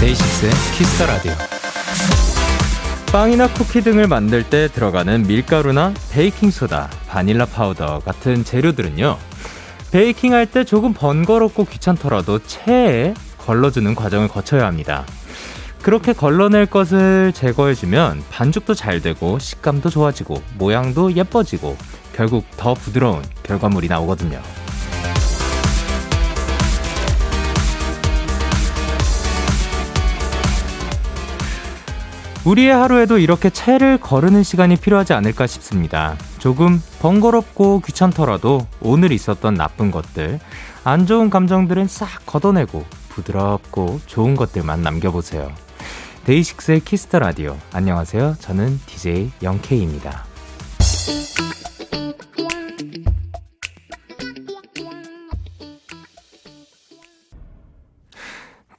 데이식스의 Kiss the Radio. 빵이나 쿠키 등을 만들 때 들어가는 밀가루나 베이킹 소다, 바닐라 파우더 같은 재료들은요. 베이킹 할 때 조금 번거롭고 귀찮더라도 체에 걸러주는 과정을 거쳐야 합니다. 그렇게 걸러낼 것을 제거해주면 반죽도 잘 되고 식감도 좋아지고 모양도 예뻐지고 결국 더 부드러운 결과물이 나오거든요. 우리의 하루에도 이렇게 체를 거르는 시간이 필요하지 않을까 싶습니다. 조금 번거롭고 귀찮더라도 오늘 있었던 나쁜 것들, 안 좋은 감정들은 싹 걷어내고 부드럽고 좋은 것들만 남겨보세요. 데이식스의 Kiss the Radio. 안녕하세요. 저는 DJ 영케이입니다.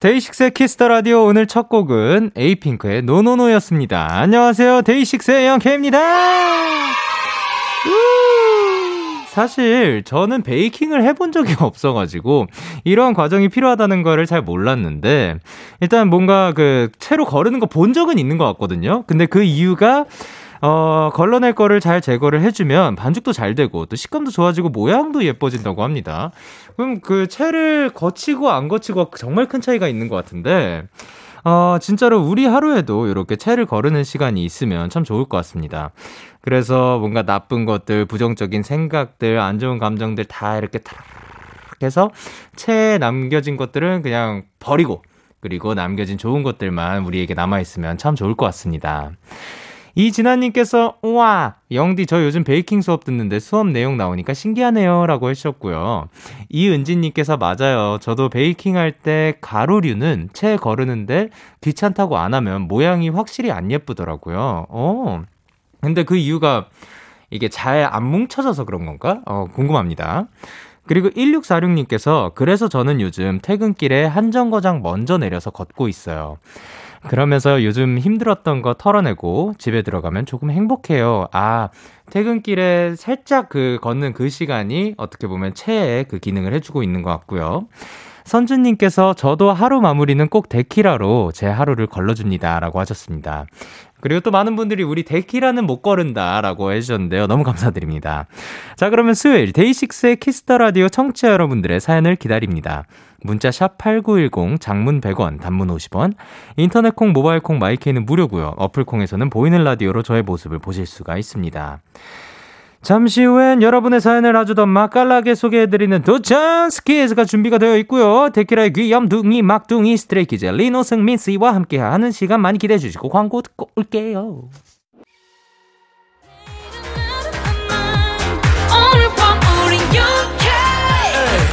데이식스의 Kiss the Radio 오늘 첫 곡은 에이핑크의 No No No였습니다. 안녕하세요. 데이식스의 영케입니다. 사실 저는 베이킹을 해본 적이 없어가지고 이러한 과정이 필요하다는 거를 잘 몰랐는데 일단 뭔가 그 체로 거르는 거 본 적은 있는 것 같거든요. 근데 그 이유가 어, 걸러낼 거를 잘 제거를 해주면 반죽도 잘 되고 또 식감도 좋아지고 모양도 예뻐진다고 합니다. 그럼 그 채를 거치고 안 거치고 정말 큰 차이가 있는 것 같은데, 어, 진짜로 우리 하루에도 이렇게 채를 거르는 시간이 있으면 참 좋을 것 같습니다. 그래서 뭔가 나쁜 것들, 부정적인 생각들, 안 좋은 감정들 다 이렇게 타락 해서 채에 남겨진 것들은 그냥 버리고, 그리고 남겨진 좋은 것들만 우리에게 남아있으면 참 좋을 것 같습니다. 이진아님께서, 우와, 영디, 저 요즘 베이킹 수업 듣는데 수업 내용 나오니까 신기하네요. 라고 해주셨고요. 이은지님께서, 맞아요. 저도 베이킹 할 때 가루류는 채 거르는데 귀찮다고 안 하면 모양이 확실히 안 예쁘더라고요. 어. 근데 그 이유가 이게 잘 안 뭉쳐져서 그런 건가? 어, 궁금합니다. 그리고 1646님께서, 그래서 저는 요즘 퇴근길에 한정거장 먼저 내려서 걷고 있어요. 그러면서 요즘 힘들었던 거 털어내고 집에 들어가면 조금 행복해요. 아, 퇴근길에 살짝 그 걷는 그 시간이 어떻게 보면 체에 그 기능을 해주고 있는 것 같고요. 선주님께서 저도 하루 마무리는 꼭 데키라로 제 하루를 걸러줍니다. 라고 하셨습니다. 그리고 또 많은 분들이 우리 데키라는 못 거른다 라고 해주셨는데요. 너무 감사드립니다. 자, 그러면 수요일 데이식스의 Kiss the Radio 청취자 여러분들의 사연을 기다립니다. 문자 샵8910 장문 100원 단문 50원 인터넷 콩 모바일 콩 마이케이는 무료고요. 어플 콩에서는 보이는 라디오로 저의 모습을 보실 수가 있습니다. 잠시 후엔 여러분의 사연을 아주 더 맛깔나게 소개해드리는 도전 스키즈가 준비가 되어 있고요. 데키라의 귀염둥이 막둥이 스트레이키즈 리노 승민 씨와 함께하는 시간 많이 기대해 주시고 광고 듣고 올게요.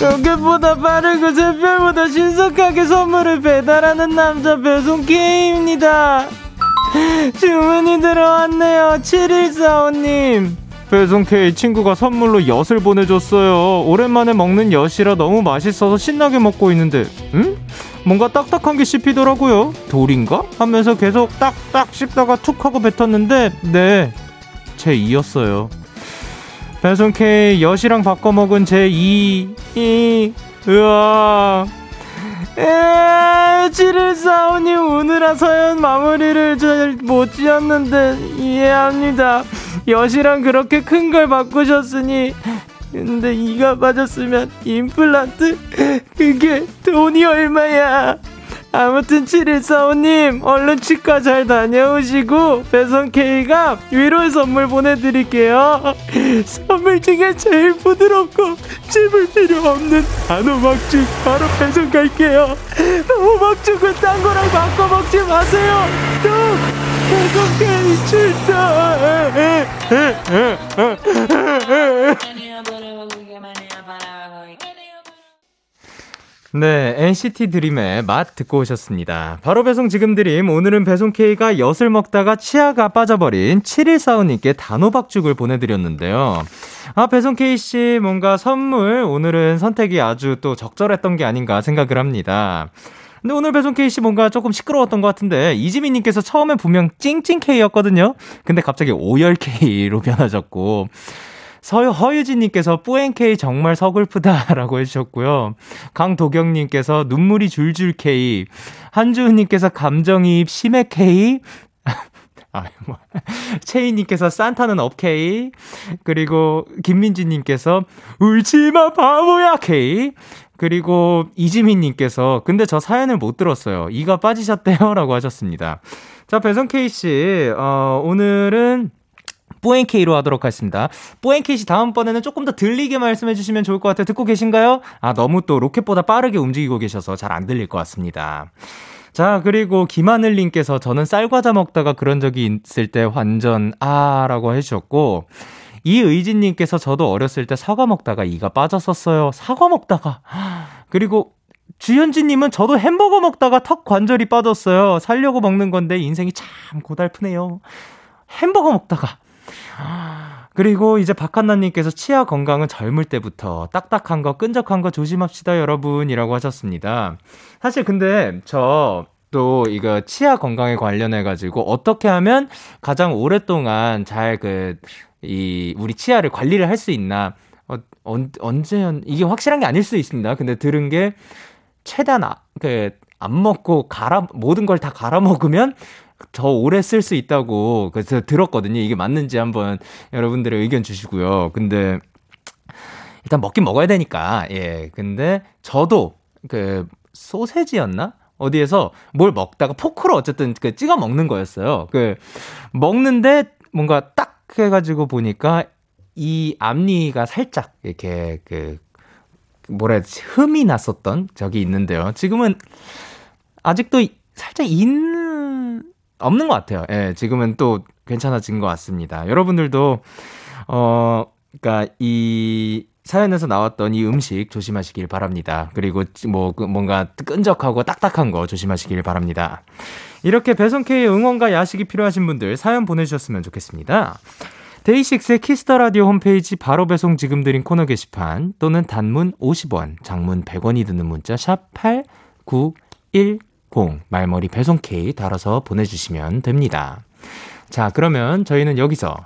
로켓보다 빠르고 새별보다 신속하게 선물을 배달하는 남자 배송K입니다. 주문이 들어왔네요. 7145님. 배송K 친구가 선물로 엿을 보내줬어요. 오랜만에 먹는 엿이라 너무 맛있어서 신나게 먹고 있는데, 응? 뭔가 딱딱한 게 씹히더라고요. 돌인가? 하면서 계속 딱딱 씹다가 툭 하고 뱉었는데, 네. 제 이였어요. 배송 K 엿이랑 바꿔 먹은 제 2, 이, 으아. 에, 7145님 오늘아 서연 마무리를 잘 못 지었는데 이해합니다. 엿이랑 그렇게 큰 걸 바꾸셨으니 근데 이가 빠졌으면 임플란트 그게 돈이 얼마야? 아무튼 7145님 얼른 치과 잘 다녀오시고 배송 K가 위로의 선물 보내드릴게요. 선물 중에 제일 부드럽고 씹을 필요 없는 단호박죽 바로 배송 갈게요. 단호박죽은 딴 거랑 바꿔 먹지 마세요. 뚝! 배송 K 출동 네, NCT 드림의 맛 듣고 오셨습니다. 바로 배송 지금 드림. 오늘은 배송 K가 엿을 먹다가 치아가 빠져버린 7145님께 단호박죽을 보내드렸는데요. 아, 배송 K씨, 뭔가 선물, 오늘은 선택이 아주 또 적절했던 게 아닌가 생각을 합니다. 근데 오늘 배송 K씨 뭔가 조금 시끄러웠던 것 같은데, 이지민님께서 처음엔 분명 찡찡 K였거든요? 근데 갑자기 오열 K로 변하셨고, 서허유진님께서 뿌엔케이 정말 서글프다라고 해주셨고요. 강도경님께서 눈물이 줄줄 K. 한주은님께서 감정이입 심해 K. 아, 뭐. 채이님께서 산타는 업케이. 그리고 김민지님께서 울지마 바보야 K. 그리고 이지민님께서 근데 저 사연을 못 들었어요. 이가 빠지셨대요. 라고 하셨습니다. 자, 배송 K씨, 어, 오늘은 뿌엔케이로 하도록 하겠습니다. 뿌엔케이 씨 다음번에는 조금 더 들리게 말씀해 주시면 좋을 것 같아요. 듣고 계신가요? 아, 너무 또 로켓보다 빠르게 움직이고 계셔서 잘 안 들릴 것 같습니다. 자, 그리고 김하늘님께서 저는 쌀과자 먹다가 그런 적이 있을 때 완전 아 라고 해주셨고, 이의진님께서 저도 어렸을 때 사과 먹다가 이가 빠졌었어요. 사과 먹다가. 그리고 주현진님은 저도 햄버거 먹다가 턱 관절이 빠졌어요. 살려고 먹는 건데 인생이 참 고달프네요. 햄버거 먹다가. 그리고 이제 박한나님께서 치아 건강은 젊을 때부터 딱딱한 거, 끈적한 거 조심합시다, 여러분 이라고 하셨습니다. 사실 근데 저 또 이거 치아 건강에 관련해 가지고 어떻게 하면 가장 오랫동안 잘 그, 이, 우리 치아를 관리를 할 수 있나. 어, 언, 언제, 이게 확실한 게 아닐 수 있습니다. 근데 들은 게 최대한 아, 그, 안 먹고 갈아, 모든 걸 다 갈아 먹으면 더 오래 쓸 수 있다고 그래서 들었거든요. 이게 맞는지 한번 여러분들의 의견 주시고요. 근데 일단 먹긴 먹어야 되니까 예. 근데 저도 그 소세지였나? 어디에서 뭘 먹다가 포크로 어쨌든 그 찍어 먹는 거였어요. 그 먹는데 뭔가 딱 해가지고 보니까 이 앞니가 살짝 이렇게 그 뭐라 해야 되지 흠이 났었던 적이 있는데요. 지금은 아직도 살짝 인 없는 것 같아요. 예, 지금은 또 괜찮아진 것 같습니다. 여러분들도, 어, 그니까 이 사연에서 나왔던 이 음식 조심하시길 바랍니다. 그리고 뭐, 그 뭔가 끈적하고 딱딱한 거 조심하시길 바랍니다. 이렇게 배송K의 응원과 야식이 필요하신 분들 사연 보내주셨으면 좋겠습니다. 데이식스의 Kiss the Radio 홈페이지 바로 배송 지금 드린 코너 게시판 또는 단문 50원, 장문 100원이 드는 문자 샵 8910 0 말머리 배송 K 달아서 보내주시면 됩니다. 자, 그러면 저희는 여기서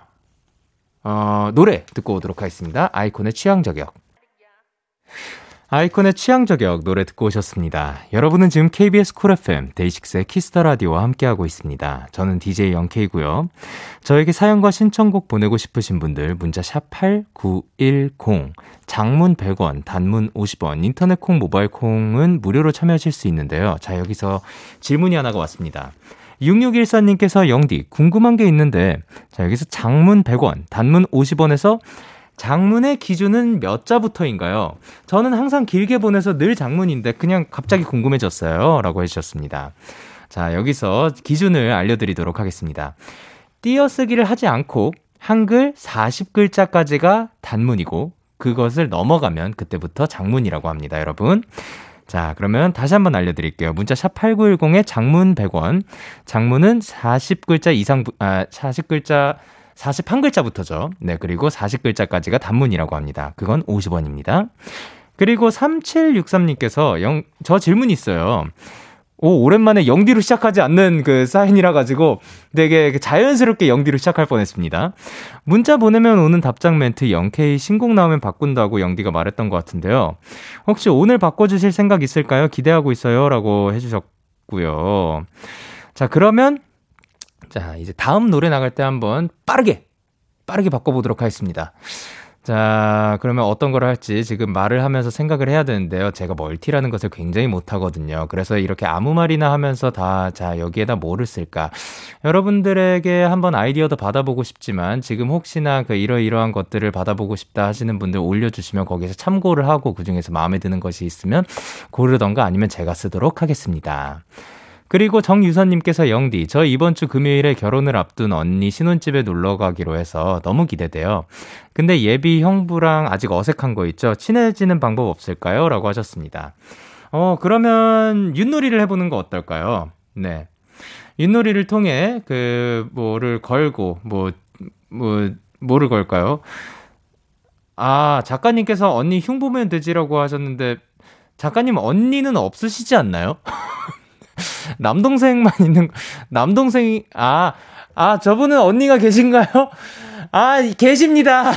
어, 노래 듣고 오도록 하겠습니다. 아이콘의 취향 저격. 아이콘의 취향 저격 노래 듣고 오셨습니다. 여러분은 지금 KBS 쿨 FM 데이식스의 Kiss the Radio와 함께하고 있습니다. 저는 DJ 영케이고요. 저에게 사연과 신청곡 보내고 싶으신 분들 문자 샵 #8910 장문 100원, 단문 50원, 인터넷 콩, 모바일 콩은 무료로 참여하실 수 있는데요. 자 여기서 질문이 하나가 왔습니다. 6614님께서 영디 궁금한 게 있는데 자 여기서 장문 100원, 단문 50원에서 장문의 기준은 몇 자부터인가요? 저는 항상 길게 보내서 늘 장문인데 그냥 갑자기 궁금해졌어요. 라고 해주셨습니다. 자, 여기서 기준을 알려드리도록 하겠습니다. 띄어쓰기를 하지 않고 한글 40글자까지가 단문이고 그것을 넘어가면 그때부터 장문이라고 합니다, 여러분. 자, 그러면 다시 한번 알려드릴게요. 문자 샵 8910에 장문 100원. 장문은 40글자 이상, 아, 40글자 41글자부터죠. 네, 그리고 40글자까지가 단문이라고 합니다. 그건 50원입니다. 그리고 3763님께서 영, 저 질문이 있어요. 오, 오랜만에 영디로 시작하지 않는 그 사연이라 가지고 되게 그 자연스럽게 영디로 시작할 뻔했습니다. 문자 보내면 오는 답장 멘트 0K 신곡 나오면 바꾼다고 영디가 말했던 것 같은데요. 혹시 오늘 바꿔주실 생각 있을까요? 기대하고 있어요. 라고 해주셨고요. 자, 그러면 자, 이제 다음 노래 나갈 때 한번 빠르게, 빠르게 바꿔보도록 하겠습니다. 자, 그러면 어떤 걸 할지 지금 말을 하면서 생각을 해야 되는데요. 제가 멀티라는 것을 굉장히 못하거든요. 그래서 이렇게 아무 말이나 하면서 다, 자, 여기에다 뭐를 쓸까. 여러분들에게 한번 아이디어도 받아보고 싶지만 지금 혹시나 그 이러이러한 것들을 받아보고 싶다 하시는 분들 올려주시면 거기서 참고를 하고 그 중에서 마음에 드는 것이 있으면 고르던가 아니면 제가 쓰도록 하겠습니다. 그리고 정유선님께서 영디, 저 이번 주 금요일에 결혼을 앞둔 언니 신혼집에 놀러 가기로 해서 너무 기대돼요. 근데 예비 형부랑 아직 어색한 거 있죠? 친해지는 방법 없을까요? 라고 하셨습니다. 어, 그러면 윷놀이를 해보는 거 어떨까요? 네. 윷놀이를 통해 그, 뭐를 걸고, 뭐, 뭐, 뭐를 걸까요? 아, 작가님께서 언니 흉보면 되지라고 하셨는데, 작가님 언니는 없으시지 않나요? 남동생만 있는, 남동생이, 아, 아, 저분은 언니가 계신가요? 아, 계십니다.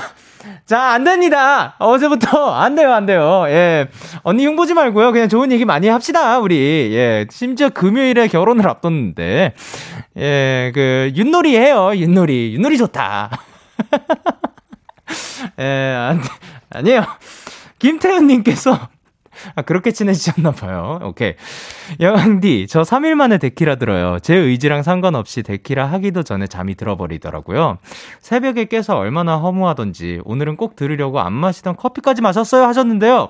자, 안 됩니다. 어제부터 안 돼요, 안 돼요. 예. 언니 흉보지 말고요. 그냥 좋은 얘기 많이 합시다, 우리. 예. 심지어 금요일에 결혼을 앞뒀는데. 예, 그, 윷놀이 해요, 윷놀이. 윷놀이 좋다. 예, 안, 아니에요. 김태훈님께서 아, 그렇게 친해지셨나 봐요. 오케이. 영디, 저 3일 만에 데키라 들어요. 제 의지랑 상관없이 데키라 하기도 전에 잠이 들어버리더라고요. 새벽에 깨서 얼마나 허무하던지, 오늘은 꼭 들으려고 안 마시던 커피까지 마셨어요 하셨는데요.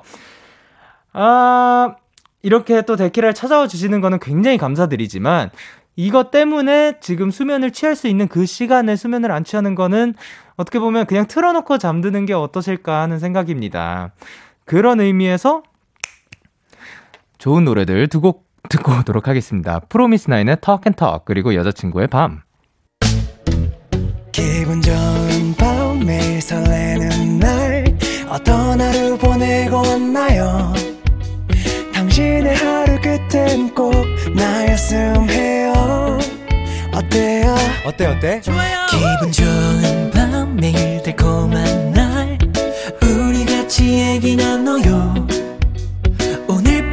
아, 이렇게 또 데키라를 찾아와 주시는 거는 굉장히 감사드리지만, 이것 때문에 지금 수면을 취할 수 있는 그 시간에 수면을 안 취하는 거는 어떻게 보면 그냥 틀어놓고 잠드는 게 어떠실까 하는 생각입니다. 그런 의미에서 좋은 노래들 두 곡 듣고 오도록 하겠습니다. 프로미스나인의 Talk and Talk 그리고 여자친구의 밤. 기분 좋은 밤 매일 설레는 날 어떤 하루 보내고 왔나요? 당신의 하루 끝엔 꼭 나였음 해요. 어때요? 어때 어때? 좋아요. 기분 좋은 밤 매일 달콤한 날. 우리 같이 얘기 나눠요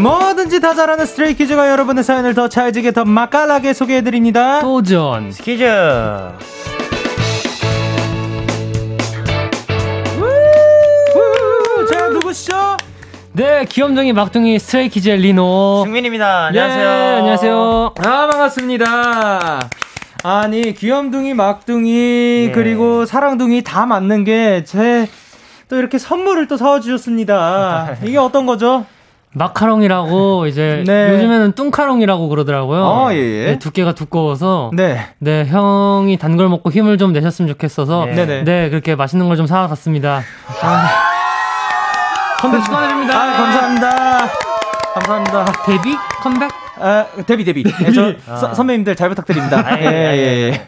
뭐든지 다 잘하는 스트레이 키즈가 여러분의 사연을 더 찰지게 더 맛깔나게 소개해드립니다. 도전 스키즈. 자 누구시죠? 네, 귀염둥이 막둥이 스트레이 키즈의 리노 승민입니다. 안녕하세요. 네, 안녕하세요. 아 반갑습니다. 아니 귀염둥이 막둥이 네. 그리고 사랑둥이 다 맞는 게 제 또 이렇게 선물을 또 사와주셨습니다. 이게 어떤 거죠? 마카롱이라고 이제 네. 요즘에는 뚱카롱이라고 그러더라고요. 아, 예, 예. 네, 두께가 두꺼워서 네. 네, 형이 단 걸 먹고 힘을 좀 내셨으면 좋겠어서 네, 네, 네 그렇게 맛있는 걸 좀 사와 갔습니다. 아. 컴백 축하드립니다. 아, 감사합니다. 감사합니다. 데뷔 컴백? 아, 데뷔 데뷔. 네, 저 아. 선배님들 잘 부탁드립니다. 아, 예, 예, 예.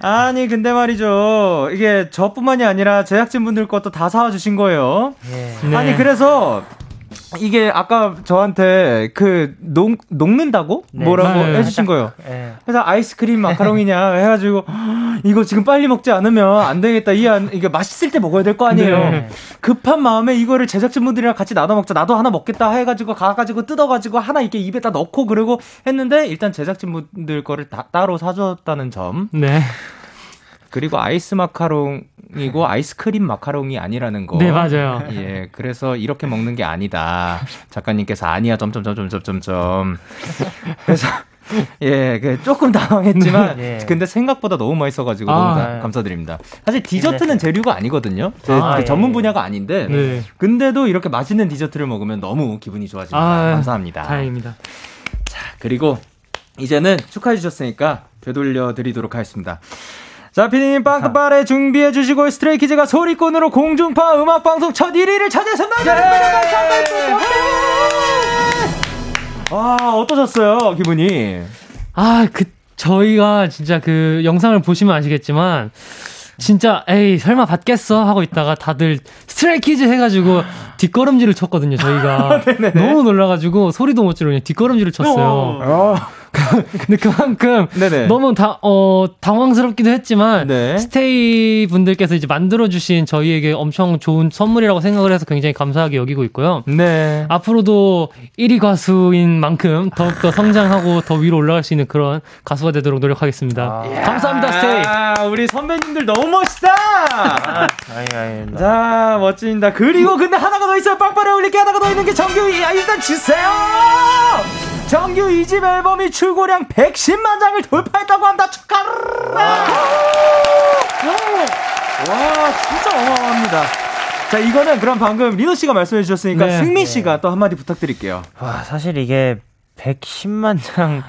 아니 근데 말이죠 이게 저뿐만이 아니라 제작진분들 것도 다 사와 주신 거예요. 예. 아니 그래서 이게 아까 저한테 그 녹, 녹는다고 네. 뭐라고 네. 해주신 거예요. 네. 그래서 아이스크림 마카롱이냐 해가지고 이거 지금 빨리 먹지 않으면 안 되겠다. 이 안, 이게 맛있을 때 먹어야 될 거 아니에요. 네. 급한 마음에 이거를 제작진분들이랑 같이 나눠 먹자. 나도 하나 먹겠다 해가지고 가가지고 뜯어가지고 하나 이렇게 입에다 넣고 그러고 했는데 일단 제작진분들 거를 다 따로 사줬다는 점. 네. 그리고 아이스 마카롱이고 아이스크림 마카롱이 아니라는 거. 네, 맞아요. 예, 그래서 이렇게 먹는 게 아니다. 작가님께서 아니야, 점점점점점점점. 그래서 예, 그 조금 당황했지만 예. 근데 생각보다 너무 맛있어가지고 아, 너무 네. 감사드립니다. 사실 디저트는 재료가 아니거든요. 제 아, 그 전문 분야가 아닌데 네. 근데도 이렇게 맛있는 디저트를 먹으면 너무 기분이 좋아집니다. 아, 감사합니다. 다행입니다. 자, 그리고 이제는 축하해 주셨으니까 되돌려 드리도록 하겠습니다. 자, 피디님 빵떡발에 준비해 주시고 스트레이키즈가 소리꾼으로 공중파 음악 방송 첫 1위를 차지하셨나요? 예! 아, 어떠셨어요, 기분이? 아, 그, 저희가 진짜 그 영상을 보시면 아시겠지만, 진짜 에이 설마 받겠어 하고 있다가 다들 스트레이키즈 해가지고 뒷걸음질을 쳤거든요, 저희가. 너무 놀라가지고 소리도 못 지르고 뒷걸음질을 쳤어요. 어. 근데 그만큼 네네. 너무 다, 어, 당황스럽기도 했지만 네. 스테이 분들께서 이제 만들어주신 저희에게 엄청 좋은 선물이라고 생각을 해서 굉장히 감사하게 여기고 있고요. 네. 앞으로도 1위 가수인 만큼 더욱더 성장하고 더 위로 올라갈 수 있는 그런 가수가 되도록 노력하겠습니다. 아. 감사합니다, 스테이. 우리 선배님들 너무 멋있다! 아, 아이, 아이, 자, 멋집니다. 그리고 근데 하나가 더 있어요. 빵빠레 올릴게 하나가 더 있는 게 정규, 아, 일단 주세요! 정규 2집 앨범이 출고량 110만 장을 돌파했다고 합니다. 축하를! 와, 진짜 어마어마합니다. 자, 이거는 그럼 방금 리노 씨가 말씀해 주셨으니까 네. 승민 씨가 네. 또 한마디 부탁드릴게요. 와, 사실 이게 110만 장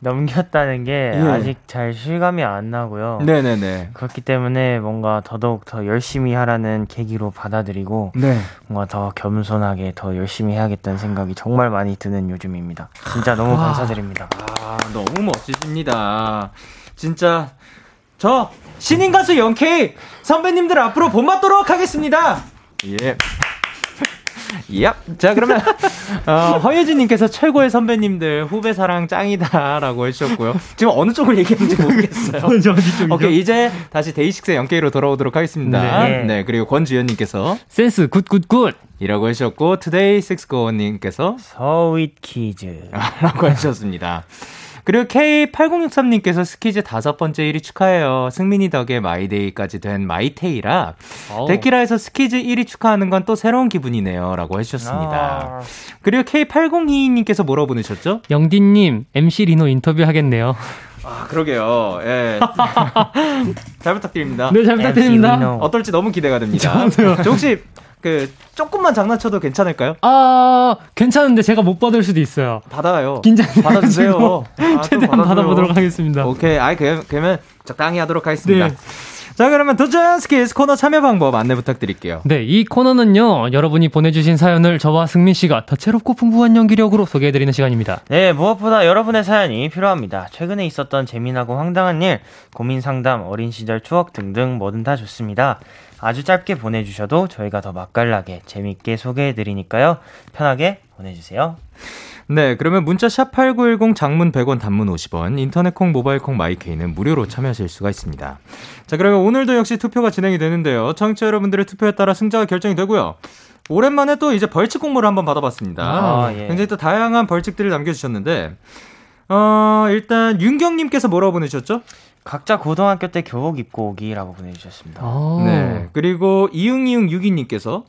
넘겼다는 게 예. 아직 잘 실감이 안 나고요. 네네네. 그렇기 때문에 뭔가 더더욱 더 열심히 하라는 계기로 받아들이고 네. 뭔가 더 겸손하게 더 열심히 해야겠다는 생각이 정말 많이 드는 요즘입니다. 진짜 너무 아. 감사드립니다. 아, 너무 멋지십니다. 진짜 저 신인 가수 영케이 선배님들 앞으로 본받도록 하겠습니다. 예. 야, 자 그러면 어, 허예진님께서 최고의 선배님들 후배 사랑 짱이다라고 해주셨고요. 지금 어느 쪽을 얘기했는지 모르겠어요. 오케이 이제 다시 데이식스 영케이로 돌아오도록 하겠습니다. 네, 네 그리고 권주현님께서 센스 good good good 이라고 해주셨고 투데이 식스고님께서 Sweet Kids 라고 해주셨습니다. 그리고 K8063님께서 스키즈 다섯 번째 1위 축하해요. 승민이 덕에 마이데이까지 된 마이데이라 데키라에서 스키즈 1위 축하하는 건 또 새로운 기분이네요. 라고 해주셨습니다. 아. 그리고 K8022님께서 뭐라고 보내셨죠? 영디님, MC 리노 인터뷰 하겠네요. 아, 그러게요. 예. 잘 부탁드립니다. 네, 잘 부탁드립니다. 어떨지 너무 기대가 됩니다. 저 혹시 그 조금만 장난쳐도 괜찮을까요? 아 괜찮은데 제가 못 받을 수도 있어요. 받아요. 긴장 받아주세요. 아, 최대한 받아보도록 하겠습니다. 오케이, 아 그러면, 그러면 적당히 하도록 하겠습니다. 네. 자, 그러면 도전 스키스 코너 참여 방법 안내 부탁드릴게요. 네, 이 코너는요, 여러분이 보내주신 사연을 저와 승민 씨가 다채롭고 풍부한 연기력으로 소개해드리는 시간입니다. 네, 무엇보다 여러분의 사연이 필요합니다. 최근에 있었던 재미나고 황당한 일, 고민 상담, 어린 시절 추억 등등 뭐든 다 좋습니다. 아주 짧게 보내주셔도 저희가 더 맛깔나게 재밌게 소개해드리니까요. 편하게 보내주세요. 네, 그러면 문자 샵8910 장문 100원 단문 50원, 인터넷 콩, 모바일 콩, My K는 무료로 참여하실 수가 있습니다. 자, 그러면 오늘도 역시 투표가 진행이 되는데요. 청취자 여러분들의 투표에 따라 승자가 결정이 되고요. 오랜만에 또 이제 벌칙 공모를 한번 받아봤습니다. 아, 예. 굉장히 또 다양한 벌칙들을 남겨주셨는데, 어, 일단 윤경님께서 뭐라고 보내주셨죠? 각자 고등학교 때 교복 입고 오기라고 보내주셨습니다. 아~ 네. 그리고 이응이응 유기님께서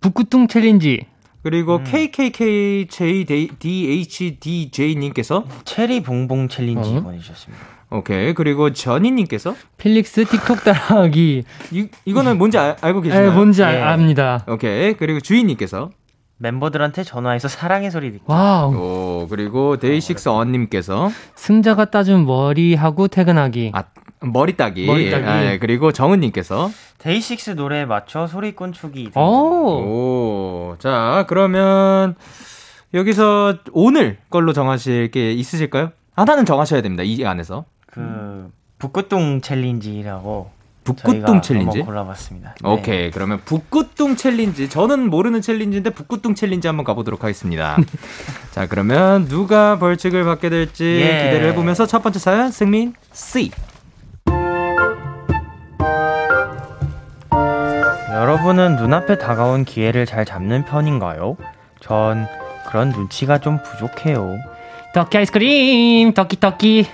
북구뚱 challenge. 그리고 음. KKKJDHDJ님께서 체리 봉봉 challenge 어? 보내주셨습니다. 오케이. 그리고 전희님께서 필릭스 틱톡 따라하기. 이, 이거는 뭔지 아, 알고 계시나요? 네, 뭔지 네. 압니다. 오케이. 그리고 주인님께서 멤버들한테 전화해서 사랑의 소리 듣기. wow. 오, 그리고 데이식스 언님께서 승자가 따준 머리하고 퇴근하기. 아, 머리 따기. 머리 따기. 아, 네. 그리고 정은님께서 데이식스 노래에 맞춰 소리꾼 추기. 오. 오. 자, 그러면 여기서 오늘 걸로 정하실 게 있으실까요? 하나는 정하셔야 됩니다. 이 안에서. 그 북구뚱 challenge라고 북구뚱 challenge? 골라봤습니다. 네. 오케이. 그러면 북구뚱 challenge. 저는 모르는 challenge인데 북구뚱 challenge 한번 가보도록 하겠습니다. 자, 그러면 누가 벌칙을 받게 될지 예. 기대를 해보면서 첫 번째 사연, 승민 C. 여러분은 눈앞에 다가온 기회를 잘 잡는 편인가요? 전 그런 눈치가 좀 부족해요. 터키 아이스크림, 터키 터키.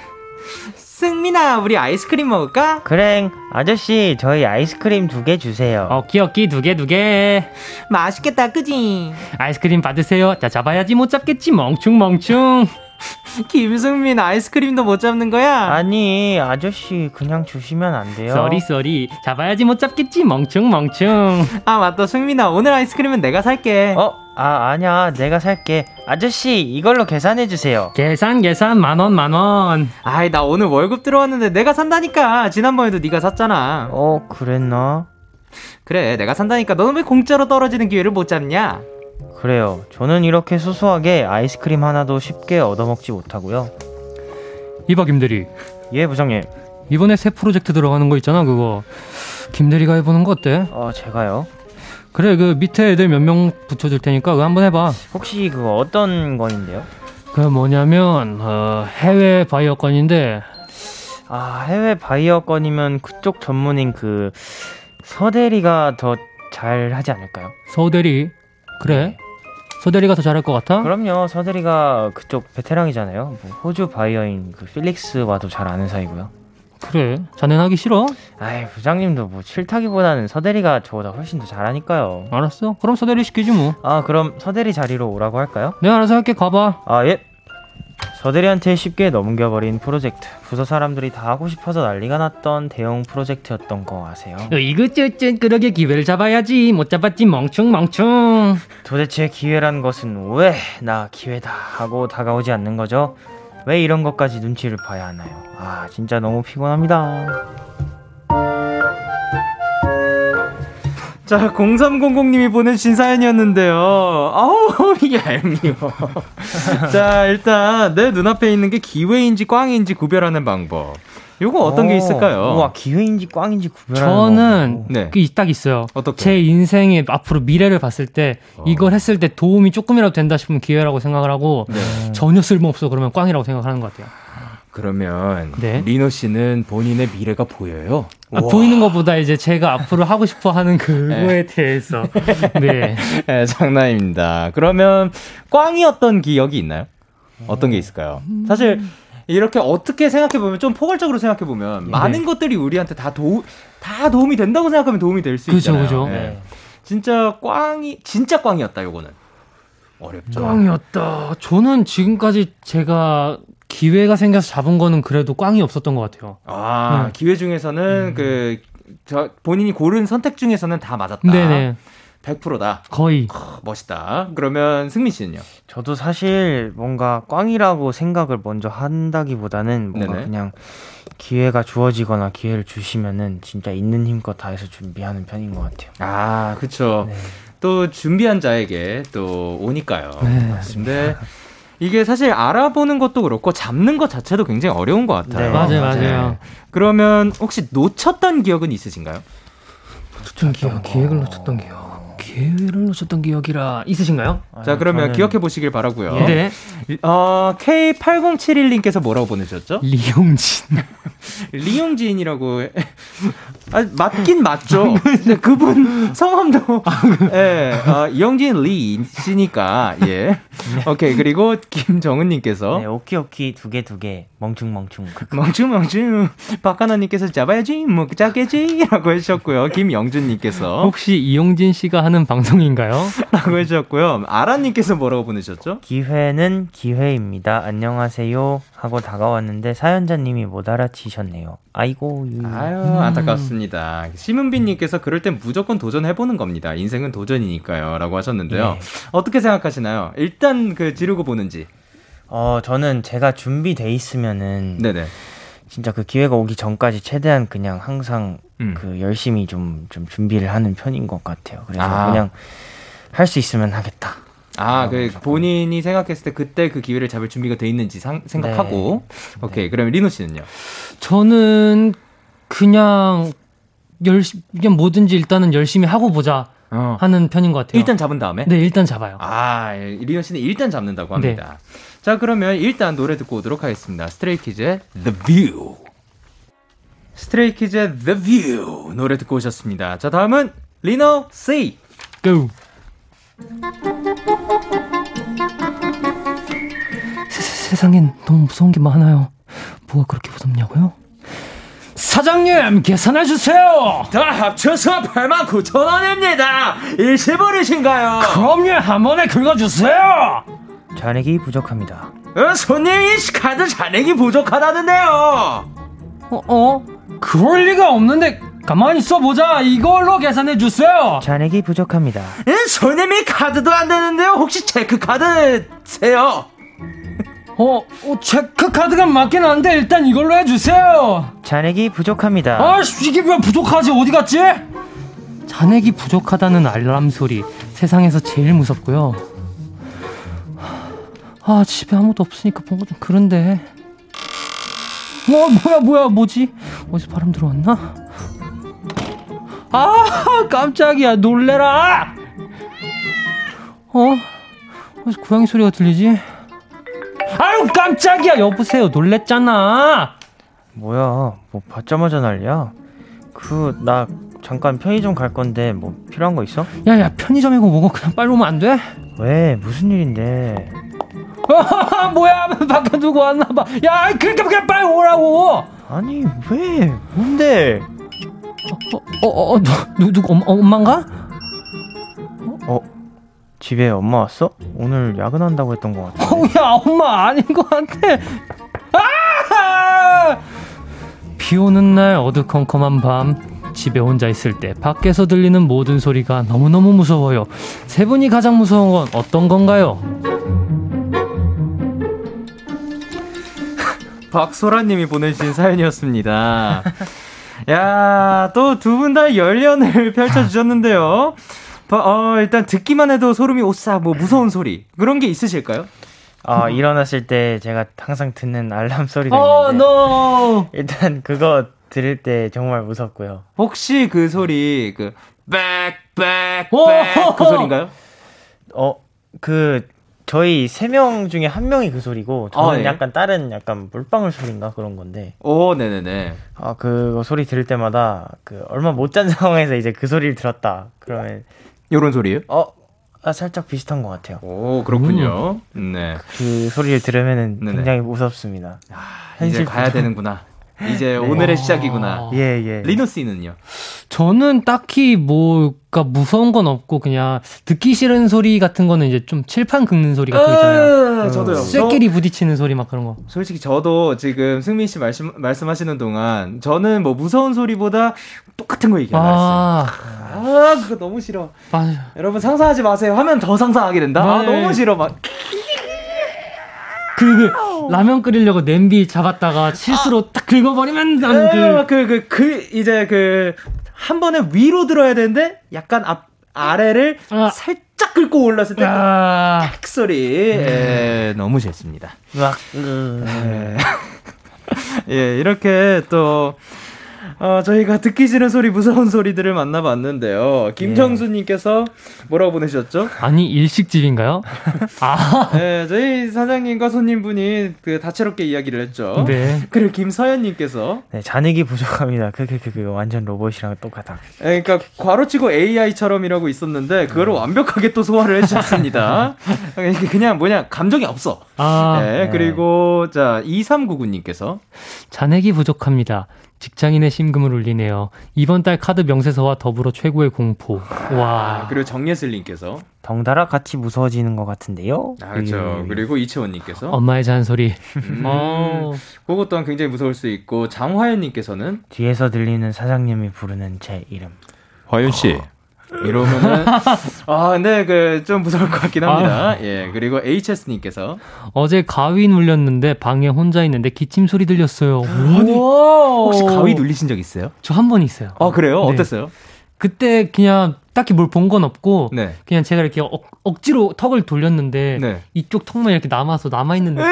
승민아, 우리 아이스크림 먹을까? 그래, 아저씨, 저희 아이스크림 두 개 주세요. 어끼, 어끼, 두 개, 두 개. 맛있겠다, 그지? 아이스크림 받으세요. 자, 잡아야지 못 잡겠지, 멍충, 멍충. 김승민 아이스크림도 못 잡는 거야? 아니 아저씨 그냥 주시면 안 돼요? sorry sorry. 잡아야지 못 잡겠지. 멍충 멍충. 아 맞다. 승민아 오늘 아이스크림은 내가 살게. 어? 아 아니야. 내가 살게. 아저씨 이걸로 계산해 주세요. 계산 계산. 만원 만원. 아이 나 오늘 월급 들어왔는데 내가 산다니까. 지난번에도 네가 샀잖아. 어 그랬나? 그래 내가 산다니까. 너는 왜 공짜로 떨어지는 기회를 못 잡냐 그래요. 저는 이렇게 소소하게 아이스크림 하나도 쉽게 얻어먹지 못하고요. 이봐 김대리. 예 부장님. 이번에 새 프로젝트 들어가는 거 있잖아 그거. 김대리가 해보는 거 어때? 어 제가요. 그래 그 밑에 애들 몇 명 붙여줄 테니까 그거 한번 해봐. 혹시 그거 어떤 건인데요? 그 뭐냐면 어, 해외 바이어 건인데 아 해외 바이어 건이면 그쪽 전문인 그 서대리가 더 잘 하지 않을까요? 서대리 그래 네. 서대리가 더 잘할 것 같아? 그럼요. 서대리가 그쪽 베테랑이잖아요. 뭐 호주 바이어인 그 필릭스와도 잘 아는 사이고요. 그래. 자넨 하기 싫어? 아이 부장님도 뭐 싫다기보다는 서대리가 저보다 훨씬 더 잘하니까요. 알았어. 그럼 서대리 시키지 뭐 아 그럼 서대리 자리로 오라고 할까요? 내가 알아서 할게. 가봐. 아 예 서대리한테 쉽게 넘겨버린 프로젝트 부서 사람들이 다 하고 싶어서 난리가 났던 대형 프로젝트였던 거 아세요? 이거저쩌 그러게 기회를 잡아야지 못 잡았지 멍충 멍충 도대체 기회란 것은 왜 나 기회다 하고 다가오지 않는 거죠? 왜 이런 것까지 눈치를 봐야 하나요? 아, 진짜 너무 피곤합니다. 자, 0300님이 보내주신 사연이었는데요. 아우, 이게 얄미워. 자, 일단 내 눈앞에 있는 게 기회인지 꽝인지 구별하는 방법. 요거 어떤 게 있을까요? 와 기회인지 꽝인지 구별하는 저는 네. 그딱 있어요. 어떻게? 제 인생의 앞으로 미래를 봤을 때 어. 이걸 했을 때 도움이 조금이라도 된다 싶으면 기회라고 생각을 하고 네. 전혀 쓸모없어 그러면 꽝이라고 생각하는 것 같아요. 그러면 네. 리노 씨는 본인의 미래가 보여요? 아, 보이는 것보다 이제 제가 앞으로 하고 싶어 하는 그거에 네. 대해서 네. 네 장난입니다. 그러면 꽝이었던 기억이 있나요? 어떤 게 있을까요? 사실 이렇게 어떻게 생각해 보면 좀 포괄적으로 생각해 보면 네. 많은 것들이 우리한테 다 도, 다 도움이 된다고 생각하면 도움이 될 수 있잖아요. 그죠, 그 네. 진짜 꽝이 진짜 꽝이었다 요거는 어렵죠. 꽝이었다. 저는 지금까지 제가 기회가 생겨서 잡은 거는 그래도 꽝이 없었던 것 같아요. 아 네. 기회 중에서는 음. 그 저 본인이 고른 선택 중에서는 다 맞았다. 네네. 100%다. 거의. 어, 멋있다. 그러면 승민 씨는요? 저도 사실 뭔가 꽝이라고 생각을 먼저 한다기보다는 뭔가 네네. 그냥 기회가 주어지거나 기회를 주시면은 진짜 있는 힘껏 다해서 준비하는 편인 것 같아요. 아, 그렇죠. 네. 또 준비한 자에게 또 오니까요. 네. 맞습니다. 이게 사실 알아보는 것도 그렇고 잡는 것 자체도 굉장히 어려운 것 같아요. 네. 맞아요, 맞아요. 네. 그러면 혹시 놓쳤던 기억은 있으신가요? 놓쳤던 기억, 기획을 놓쳤던 기억. 기회를 놓쳤던 기억이라 있으신가요? 자, 그러면 저는... 기억해 보시길 바라고요. 네. 어, K8071님께서 뭐라고 보내셨죠? 리용진. 리용진이라고. 아, 맞긴 맞죠. 그분 성함도. 예. 네, 어, 이영진 리 씨니까, 예. 오케이. 그리고 김정은님께서. 네, 오키오키 두 개, 두 개. 멍충멍충. 멍충멍충. 박하나님께서 잡아야지, 뭐, 짜게지. 라고 해주셨고요. 김영준님께서. 혹시 이용진 씨가 하는 방송인가요? 라고 해주셨고요. 아라님께서 뭐라고 보내셨죠? 기회는 기회입니다. 안녕하세요. 하고 다가왔는데 사연자님이 못 알아치셨네요. 아이고. 아유, 안타깝습니다. 심은빈님께서 그럴 땐 무조건 도전해보는 겁니다. 인생은 도전이니까요. 라고 하셨는데요. 네. 어떻게 생각하시나요? 일단 그 지르고 보는지. 어, 저는 제가 준비돼 있으면은. 네네. 진짜 그 기회가 오기 전까지 최대한 그냥 항상 음. 그 열심히 좀, 좀 준비를 하는 편인 것 같아요. 그래서 아. 그냥 할 수 있으면 하겠다. 아, 그 본인이 생각했을 때 그때 그 기회를 잡을 준비가 돼 있는지 상, 생각하고. 네. 오케이. 네. 그러면 리노 씨는요? 저는 그냥 열심히 그냥 뭐든지 일단은 열심히 하고 보자. 어. 하는 편인 것 같아요. 일단 잡은 다음에? 네, 일단 잡아요. 아, 리노 씨는 일단 잡는다고 합니다. 네. 자, 그러면 일단 노래 듣고 오도록 하겠습니다. 스트레이키즈의 The View. 스트레이키즈의 The View 노래 듣고 오셨습니다. 자, 다음은 리노 C. Go. 세상엔 너무 무서운 게 많아요. 뭐가 그렇게 무섭냐고요? 사장님 계산해 주세요. 다 합쳐서 8만 9천 원입니다. 일시불이신가요? 그럼요 한 번에 긁어주세요. 잔액이 부족합니다. 어, 손님 이 카드 잔액이 부족하다는데요. 어, 어? 그럴 리가 없는데 가만히 있어보자. 이걸로 계산해 주세요. 잔액이 부족합니다. 에, 손님이 카드도 안 되는데요. 혹시 체크 카드세요? 어, 어, 체크 카드가 맞긴 한데 일단 이걸로 해주세요. 잔액이 부족합니다. 아, 이게 왜 부족하지? 어디 갔지? 잔액이 부족하다는 알람 소리 세상에서 제일 무섭고요. 아, 집에 아무도 없으니까 뭔가 좀 그런데. 어, 뭐야, 뭐야, 뭐지? 어디서 바람 들어왔나? 아, 깜짝이야. 놀래라! 어? 고양이 소리가 들리지? 아유, 깜짝이야. 여보세요. 놀랬잖아. 뭐야, 뭐 받자마자 난리야? 그, 나 잠깐 편의점 갈 건데 뭐 필요한 거 있어? 야, 야, 편의점이고 뭐고 그냥 빨리 오면 안 돼? 왜? 무슨 일인데? 뭐야, 밖에 누구 왔나 봐. 야, 그러니까 그냥 빨리 오라고. 아니, 왜? 뭔데? 어, 어, 어, 어 누, 누구, 엄, 엄마인가? 어, 집에 엄마 왔어? 오늘 야근한다고 했던 것 같아. 어, 야, 엄마 아닌 것 같아. 아! 비 오는 날 어두컴컴한 밤. 집에 혼자 있을 때 밖에서 들리는 모든 소리가 너무너무 무서워요. 세 분이 가장 무서운 건 어떤 건가요? 박소라님이 보내주신 사연이었습니다. 야, 또 두 분 다 열연을 펼쳐주셨는데요. 어, 일단 듣기만 해도 소름이 오싸, 뭐 무서운 소리. 그런 게 있으실까요? 아, 일어났을 때 제가 항상 듣는 알람 소리가 어, 있는데. No. 일단 그거 들을 때 정말 무섭고요. 혹시 그 소리, 그, 백, 백, 백, 그 소리인가요? 어, 그, 저희 세 명 중에 한 명이 그 소리고 저는 아, 네. 약간 다른 약간 물방울 소리인가 그런 건데. 오, 네네네. 아, 그 소리 들을 때마다 그 얼마 못 잔 상황에서 이제 그 소리를 들었다. 그러면 요런 소리예요? 어, 아, 살짝 비슷한 것 같아요. 오, 그렇군요. 음. 네. 그 소리를 들으면 굉장히 무섭습니다. 아, 이제 가야 되는구나. 이제 네. 오늘의 시작이구나. 예, 예. 리노 씨는요? 저는 딱히 뭐가 무서운 건 없고 그냥 듣기 싫은 소리 같은 거는 이제 좀 칠판 긁는 소리 같은 거 있잖아요. 아, 저도요. 쇠끼리 부딪히는 소리 막 그런 거. 솔직히 저도 지금 승민 씨 말씀 말씀하시는 동안 저는 뭐 무서운 소리보다 똑같은 거 얘기하고 아. 아, 그거 너무 싫어. 맞아. 여러분 상상하지 마세요. 하면 더 상상하게 된다. 아, 네. 너무 싫어. 막 그, 그 라면 끓이려고 냄비 잡았다가 실수로 아. 딱 긁어버리면 나는 그, 그, 그, 그, 이제 그, 한 번에 위로 들어야 되는데, 약간 앞, 아래를 아. 살짝 긁고 올랐을 때, 아. 딱 소리. 음. 예, 너무 좋습니다. 막, 음. 예, 이렇게 또, 어, 저희가 듣기 싫은 소리, 무서운 소리들을 만나봤는데요. 김정수님께서 뭐라고 보내셨죠? 아니, 일식집인가요? 아. 네, 저희 사장님과 손님분이 그 다채롭게 이야기를 했죠. 네. 그리고 김서연님께서. 네, 잔액이 부족합니다. 그, 그, 그, 그, 완전 로봇이랑 똑같아. 네, 그러니까 괄호치고 AI처럼이라고 있었는데, 그거를 음. 완벽하게 또 소화를 해주셨습니다. 그냥 뭐냐, 감정이 없어. 아. 네, 그리고, 자, 2399님께서. 잔액이 부족합니다. 직장인의 심금을 울리네요. 이번 달 카드 명세서와 더불어 최고의 공포. 와. 아, 그리고 정예슬님께서 덩달아 같이 무서워지는 것 같은데요. 아, 그렇죠. 그리고 이채원님께서 엄마의 잔소리. 음, 어. 그것 또한 굉장히 무서울 수 있고 장화연님께서는 뒤에서 들리는 사장님이 부르는 제 이름. 화윤 씨. 어. 이러면은 아 근데 그 좀 무서울 것 같긴 합니다. 아. 예 그리고 HS님께서 어제 가위 눌렸는데 방에 혼자 있는데 기침 소리 들렸어요. 아니 혹시 가위 눌리신 적 있어요? 저 한 번 있어요. 아 그래요? 네. 어땠어요? 그때 그냥 딱히 뭘 본 건 없고 네. 그냥 제가 이렇게 억, 억지로 턱을 돌렸는데 네. 이쪽 턱만 이렇게 남아서 남아 있는 느낌.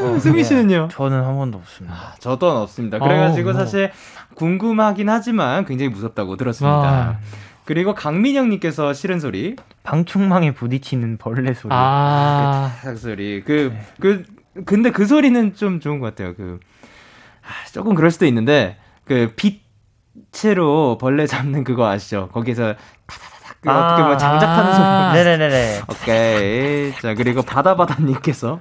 어, 승희 씨는요? 저는 한 번도 없습니다. 아, 저도 없습니다. 그래가지고 어, 사실 궁금하긴 하지만 굉장히 무섭다고 들었습니다. 아. 그리고 강민영님께서 싫은 소리. 방충망에 부딪히는 벌레 소리. 아. 그 소리. 그, 네. 그, 근데 그 소리는 좀 좋은 것 같아요. 그, 아, 조금 그럴 수도 있는데, 그, 빛으로 벌레 잡는 그거 아시죠? 거기서 타다다닥, 그 아, 어떻게 보면 장작하는 소리. 아, 네네네네. 오케이. 자, 그리고 바다바다님께서.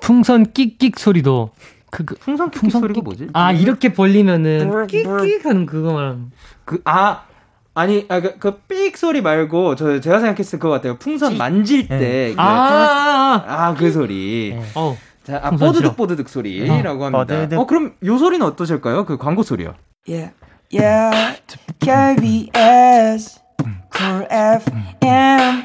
풍선 끽끽 소리도 그, 그 풍선 풍선 소리가 뭐지? 아 이렇게 벌리면은 끽끽 하는 그거만 그아 아니 아그삑 그 소리 말고 저 제가 생각했을 것 같아요. 풍선 찌? 만질 때 네. 그, 아그 아, 그 소리. 네. 어. 자, 아, 뽀드득 뽀드득 소리라고 어, 합니다. 뽀드득. 어 그럼 요 소리는 어떠실까요? 그 광고 소리요. Yeah, yeah, KBS, Cool FM,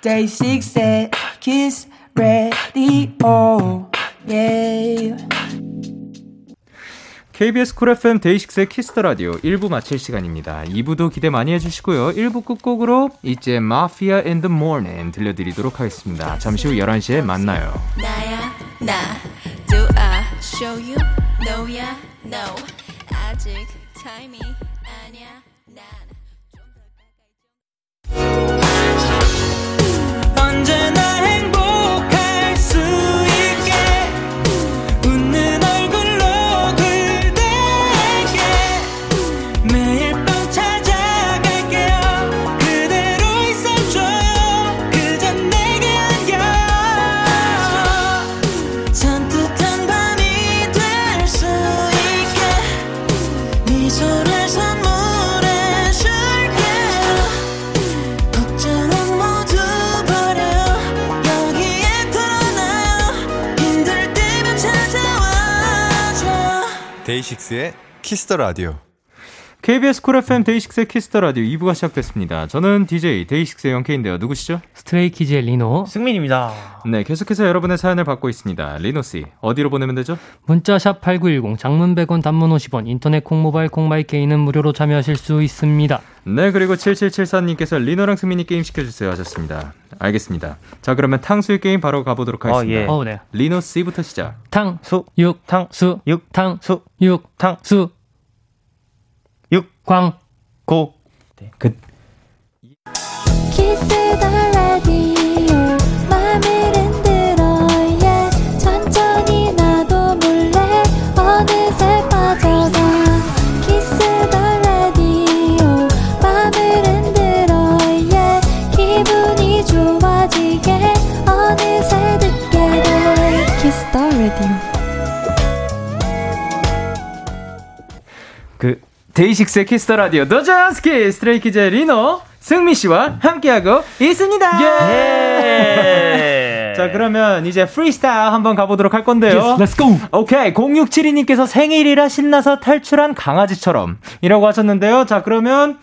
Day 6 Kiss Radio. 예. KBS Cool FM 데이식스의 Kiss the Radio 1부 마칠 시간입니다. 2부도 기대 많이 해주시고요. 1부 끝곡으로 이제 마피아 In the Morning 들려드리도록 하겠습니다. 잠시 후 11시에 만나요. 나야 나 do I show you no yeah no 아직 타임이 아니야 난 데이식스의 Kiss the Radio. KBS Cool FM 데이식스의 Kiss the Radio 2부가 시작됐습니다. 저는 DJ 데이식스의 영케인데요. 누구시죠? 스트레이키즈의 리노 승민입니다. 네, 계속해서 여러분의 사연을 받고 있습니다. 리노 씨, 어디로 보내면 되죠? 문자 샵 8910 장문 100원 단문 50원 인터넷 콩 모바일 콩 My K는 무료로 참여하실 수 있습니다. 네, 그리고 7774님께서 리노랑 승민이 게임 시켜주세요 하셨습니다. 알겠습니다. 자, 그러면 탕수육 게임 바로 가보도록 하겠습니다. 어, 예. 어, 네. 리노 씨부터 시작. 탕 수, 육, 탕 수, 육, 탕 수, 육, 탕 수, 육, 광, 고. 네. 끝. 그 데이식스의 Kiss the Radio 도전 스키스 스트레이키즈의 리노 승민 씨와 함께하고 있습니다. 예! 자, 그러면 이제 프리스타일 한번 가보도록 할 건데요. Yes, let's go! 오케이. 0672님께서 생일이라 신나서 탈출한 강아지처럼 이라고 하셨는데요. 자, 그러면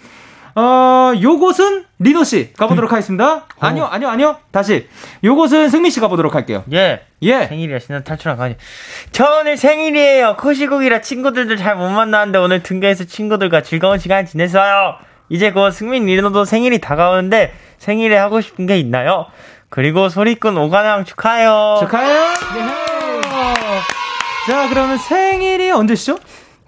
어, 요곳은 리노 씨 가보도록 하겠습니다. 어. 아니요, 아니요, 아니요. 다시. 요곳은 승민 씨 가보도록 할게요. 예. 예. 생일이라 신난 탈출한 가니. 저 오늘 생일이에요. 코시국이라 친구들도 잘 못 만나는데 오늘 등교해서 친구들과 즐거운 시간 지냈어요. 이제 곧 승민 리노도 생일이 다가오는데 생일에 하고 싶은 게 있나요? 그리고 소리꾼 오가랑 축하해요. 축하해요. 네. 자, 그러면 생일이 언제시죠?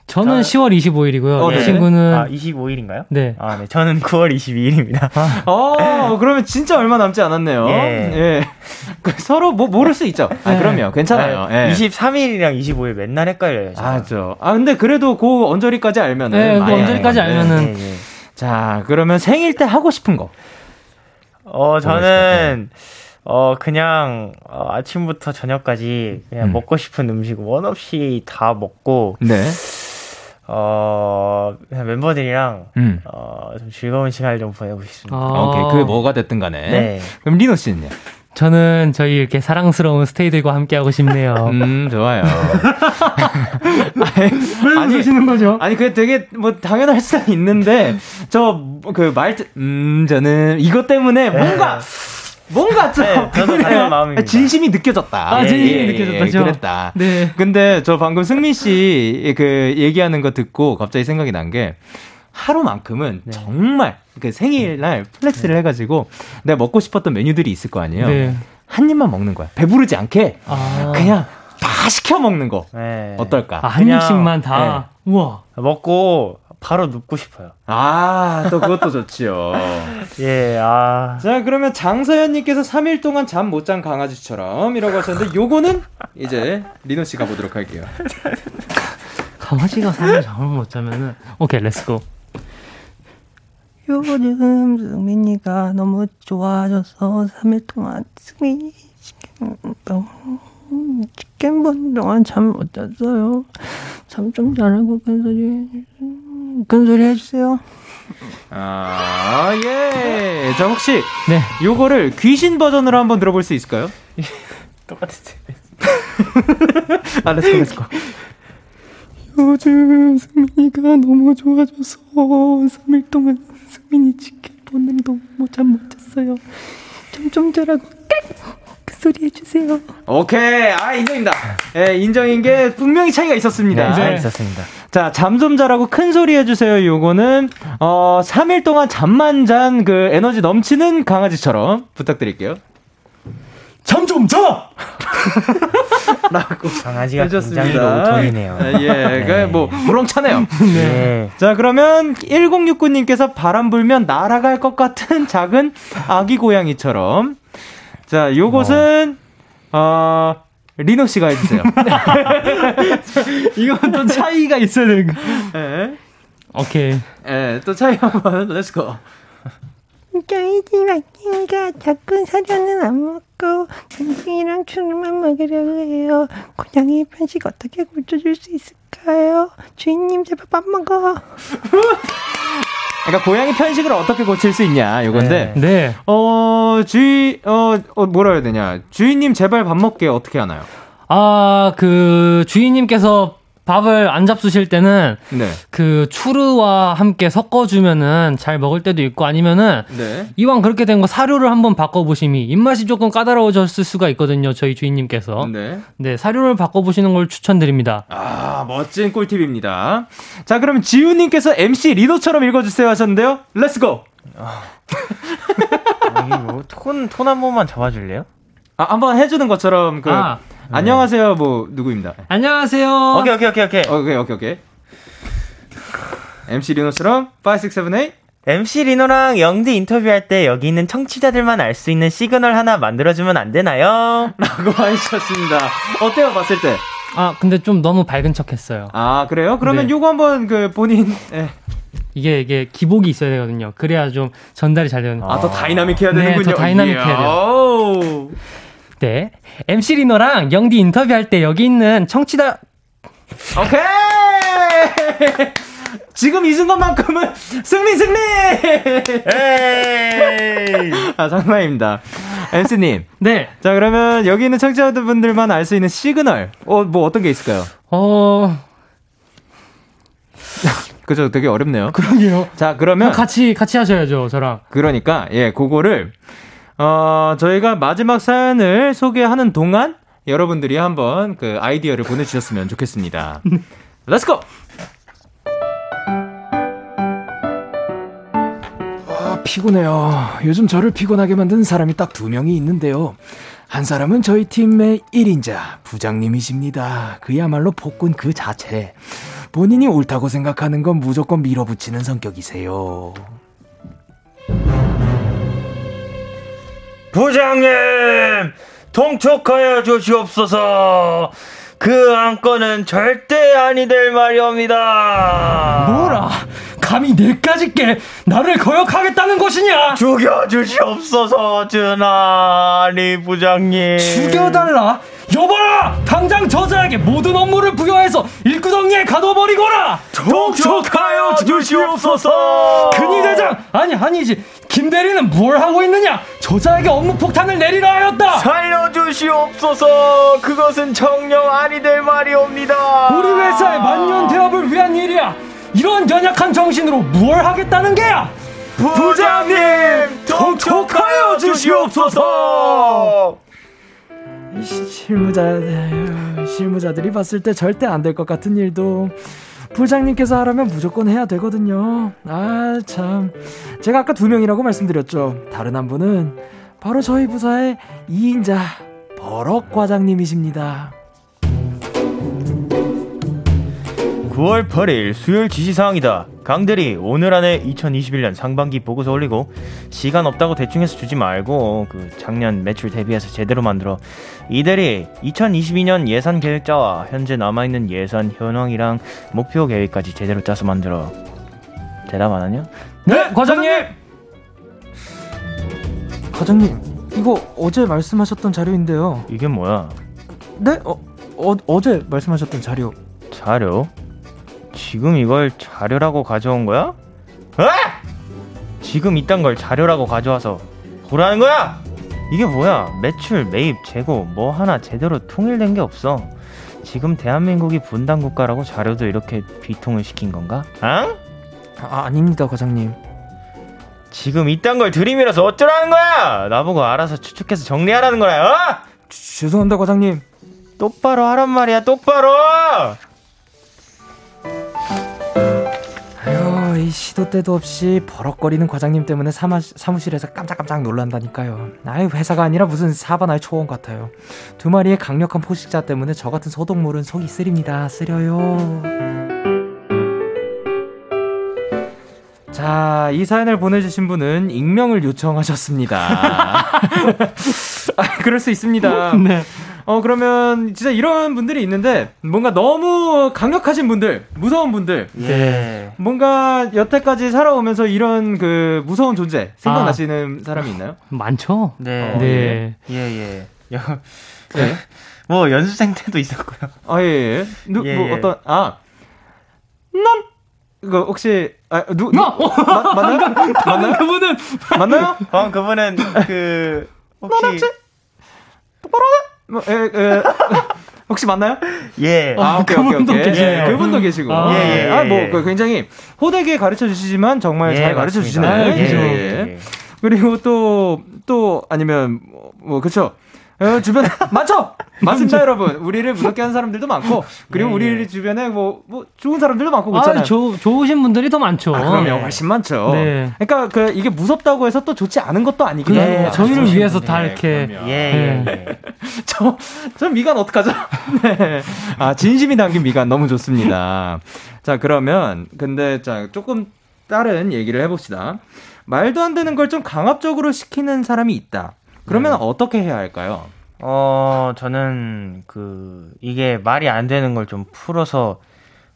저는 저... 10월 25일이고요. 어, 이 네. 친구는 아, 25일인가요? 네. 아, 네. 저는 9월 22일입니다. 아. 어, 그러면 진짜 얼마 남지 않았네요. 예. 예. 그 서로 뭐 모를 수 있죠. 아, 네. 그럼요. 괜찮아요. 네. 예. 23일이랑 25일 맨날 헷갈려요. 제가. 아, 저. 아, 근데 그래도 그 언저리까지 알면은 네, 그 언저리까지 알면은 네, 네, 자, 그러면 생일 때 하고 싶은 거. 어, 저는 어, 그냥, 어, 아침부터 저녁까지 그냥 음. 먹고 싶은 음식 원 없이 다 먹고. 네. 어, 멤버들이랑, 음. 어, 좀 즐거운 시간을 좀 보내고 싶습니다. 아, 오케이. 그게 뭐가 됐든 간에. 네. 그럼 리노 씨는요? 저는 저희 이렇게 사랑스러운 스테이들과 함께하고 싶네요. 음, 좋아요. 아니, 아니, 으시는 거죠? 아니, 그게 되게 뭐 당연할 수는 있는데, 저, 그 말투, 음, 저는 이것 때문에 뭔가, 네. 뭔가 좀 네, 저도 당연 마음입니다. 진심이 느껴졌다. 아, 진심이 예, 느껴졌다. 예, 그랬다. 네. 근데 저 방금 승민 씨 그 얘기하는 거 듣고 갑자기 생각이 난 게 하루만큼은 네. 정말 그 생일날 flex를 네. 해가지고 내가 먹고 싶었던 메뉴들이 있을 거 아니에요. 네. 한 입만 먹는 거야. 배부르지 않게 아. 그냥 다 시켜 먹는 거 네. 어떨까? 아, 한 입씩만 다. 네. 우와. 먹고 바로 눕고 싶어요. 아, 또 그것도 좋지요. 예, 아. 자, 그러면 장서연님께서 3일 동안 잠 못 잔 강아지처럼 이라고 하셨는데, 요거는 이제 리노 씨 가보도록 할게요. 강아지가 3일 잠을 못 자면은, 오케이, let's go. 요즘 승민이가 너무 좋아져서 3일 동안 승민이 너무 치킨 본 동안 잠 못 잤어요. 잠 좀 자라고 큰소리, 큰 소리 해주세요. 아, 예. 자, 혹시, 네. 요거를 귀신 버전으로 한번 들어볼 수 있을까요? 똑같은데. 아, let's go, let's go. 요즘 승민이가 너무 좋아져서 3일 동안 승민이 치킨 보는 동안 잠못 잤어요. 잠좀 자라고 소리 해 주세요. 오케이. 아, 인정입니다. 예, 인정인 게 분명히 차이가 있었습니다. 네, 네. 있었습니다. 자, 잠 좀 자라고 큰 소리 해 주세요. 요거는, 어, 3일 동안 잠만 잔 그 에너지 넘치는 강아지처럼 부탁드릴게요. 잠 좀 자! 라고 강아지가 해줬습니다. 굉장히 로톤이네요. 예, 네. 그뭐 우렁차네요. 네. 자, 그러면 1069님께서 바람 불면 날아갈 것 같은 작은 아기 고양이처럼. 자, 요것은 어, 어 리노 씨가 해주세요. 이건 또 차이가 있어야 되는 거. 네. 오케이. 예, 또 차이 한번 let's go. 집 아기가 작은 사료는 안 먹고 간식이랑 츄르만 먹으려고 해요. 고양이 편식 어떻게 고쳐줄 수 있을까요? 주인님 제발 밥 먹어. 그러니까 고양이 편식을 어떻게 고칠 수 있냐 요건데. 네. 네. 어 주인 어, 어 뭐라 해야 되냐 주인님 제발 밥 먹게 어떻게 하나요? 아 그 주인님께서 밥을 안 잡수실 때는 네. 그 추르와 함께 섞어주면은 잘 먹을 때도 있고 아니면은 네. 이왕 그렇게 된 거 사료를 한번 바꿔보심이 입맛이 조금 까다로워졌을 수가 있거든요 저희 주인님께서 네, 네 사료를 바꿔보시는 걸 추천드립니다. 아 멋진 꿀팁입니다. 자 그럼 지우님께서 MC 리노처럼 읽어주세요 하셨는데요. let's go. 아, 뭐 톤, 톤 한 번만 잡아줄래요? 아, 한번 해주는 것처럼 그 아. 네. 안녕하세요, 뭐 누구입니다. 안녕하세요. 오케이 오케이 오케이 오케이. 오케이 오케이 오케이. MC 리노처럼 5, 6, 7, 8 MC 리노랑 영디 인터뷰할 때 여기 있는 청취자들만 알 수 있는 시그널 하나 만들어주면 안 되나요? 라고 하셨습니다. 어때요, 봤을 때? 아, 근데 좀 너무 밝은 척 했어요. 아, 그래요? 그러면 네. 요거 한번 그 본인, 예. 이게, 이게 기복이 있어야 되거든요. 그래야 좀 전달이 잘 되는. 아, 더 다이나믹 해야 되는군요. 네, 더 다이나믹 해야 돼요. 때 MC 리노랑 영디 인터뷰할 때 여기 있는 청취자. 오케이! 지금 이 순간만큼은 승리 승리! 에이! 아 장난입니다. MC님. 네 자 그러면 여기 있는 청취자분들만 알 수 있는 시그널. 어뭐 어떤 게 있을까요? 어. 그죠 되게 어렵네요. 그러게요. 자 그러면 같이 같이 하셔야죠 저랑. 그러니까 예 그거를 어, 저희가 마지막 사연을 소개하는 동안 여러분들이 한번 그 아이디어를 보내주셨으면 좋겠습니다. let's go! 아, 피곤해요. 요즘 저를 피곤하게 만든 사람이 딱 두 명이 있는데요. 한 사람은 저희 팀의 1인자, 부장님이십니다. 그야말로 폭군 그 자체. 본인이 옳다고 생각하는 건 무조건 밀어붙이는 성격이세요. 부장님 통촉하여 주시옵소서. 그 안건은 절대 아니 될 말이옵니다. 뭐라? 감히 내까지 게 나를 거역하겠다는 것이냐? 죽여주시옵소서 전하리 부장님. 죽여달라 여봐라! 당장 저자에게 모든 업무를 부여해서 일구덩이에 가둬버리거라! 통촉하여 주시옵소서! 근위 대장! 아니, 아니지. 김 대리는 뭘 하고 있느냐? 저자에게 업무 폭탄을 내리라 하였다! 살려주시옵소서! 그것은 정령 아니 될 말이옵니다! 우리 회사의 만년 대업을 위한 일이야! 이런 연약한 정신으로 뭘 하겠다는 게야! 부장님! 통촉하여 주시옵소서! 실무자 실무자들이 봤을 때 절대 안 될 것 같은 일도 부장님께서 하라면 무조건 해야 되거든요. 아, 참. 제가 아까 두 명이라고 말씀드렸죠. 다른 한 분은 바로 저희 부사의 2인자 버럭 과장님이십니다. 9월 8일 수요일 지시사항이다. 강대리 오늘 안에 2021년 상반기 보고서 올리고 시간 없다고 대충 해서 주지 말고 그 작년 매출 대비해서 제대로 만들어 이대리 2022년 예산 계획자와 현재 남아있는 예산 현황이랑 목표 계획까지 제대로 짜서 만들어 대답 안 하냐? 네 과장님 과장님 이거 어제 말씀하셨던 자료인데요 이게 뭐야? 네? 어, 어, 어제 말씀하셨던 자료 자료? 지금 이걸 자료라고 가져온 거야? 어? 지금 이딴 걸 자료라고 가져와서 보라는 거야? 이게 뭐야? 매출, 매입, 재고 뭐 하나 제대로 통일된 게 없어. 지금 대한민국이 분단 국가라고 자료도 이렇게 비통을 시킨 건가? 응? 아, 아닙니다, 과장님. 지금 이딴 걸 들이밀어서 어쩌라는 거야? 나보고 알아서 추측해서 정리하라는 거야, 어? 죄송합니다, 과장님. 똑바로 하란 말이야, 똑바로! 이 시도 때도 없이 버럭거리는 과장님 때문에 사마, 사무실에서 깜짝깜짝 놀란다니까요. 아이 회사가 아니라 무슨 사바나의 초원 같아요. 두 마리의 강력한 포식자 때문에 저 같은 소독물은 속이 쓰립니다. 쓰려요. 자, 이 사연을 보내주신 분은 익명을 요청하셨습니다. 아, 그럴 수 있습니다. 네. 어, 그러면 진짜 이런 분들이 있는데 뭔가 너무 강력하신 분들, 무서운 분들. 네. 뭔가 여태까지 살아오면서 이런 그 무서운 존재 생각나시는 아, 사람이 있나요? 많죠. 네. 어, 네. 예, 예. 예. 네. 뭐 연수생 때도 있었고요. 아, 예, 예. 누, 예, 뭐 예. 어떤, 아. 넌 이거 혹시 아, 누, 누 어? 마, 맞나요? 맞나요? 그분은 맞나요? 어, 그분은 그 혹시 똑바로 뭐, 에, 에, 혹시 맞나요? 예. 아, 오케이, 그분도 오케이, 오케이. 계시네요. 예, 그분도 계시고. 아, 예, 예, 예. 아, 뭐, 그 굉장히 호되게 가르쳐 주시지만 정말 예, 잘 가르쳐 주시네요. 아, 예, 예. 그리고 또, 또, 아니면, 뭐, 뭐 그쵸. 어, 주변에 맞죠? 맞습니다, 여러분. 우리를 무섭게 하는 사람들도 많고 그리고 네. 우리 주변에 뭐, 뭐 좋은 사람들도 많고 그렇잖아요. 아, 조, 좋으신 분들이 더 많죠. 아, 그럼요, 네. 훨씬 많죠. 네. 그러니까 그 이게 무섭다고 해서 또 좋지 않은 것도 아니거든요. 네, 저희를 아, 위해서 다 이렇게. 예, 예. 예. 저, 저 미간 어떡하죠? 네. 아, 진심이 담긴 미간 너무 좋습니다. 자, 그러면 근데 자 조금 다른 얘기를 해봅시다. 말도 안 되는 걸 좀 강압적으로 시키는 사람이 있다. 그러면 네. 어떻게 해야 할까요? 어, 저는 그 이게 말이 안 되는 걸 좀 풀어서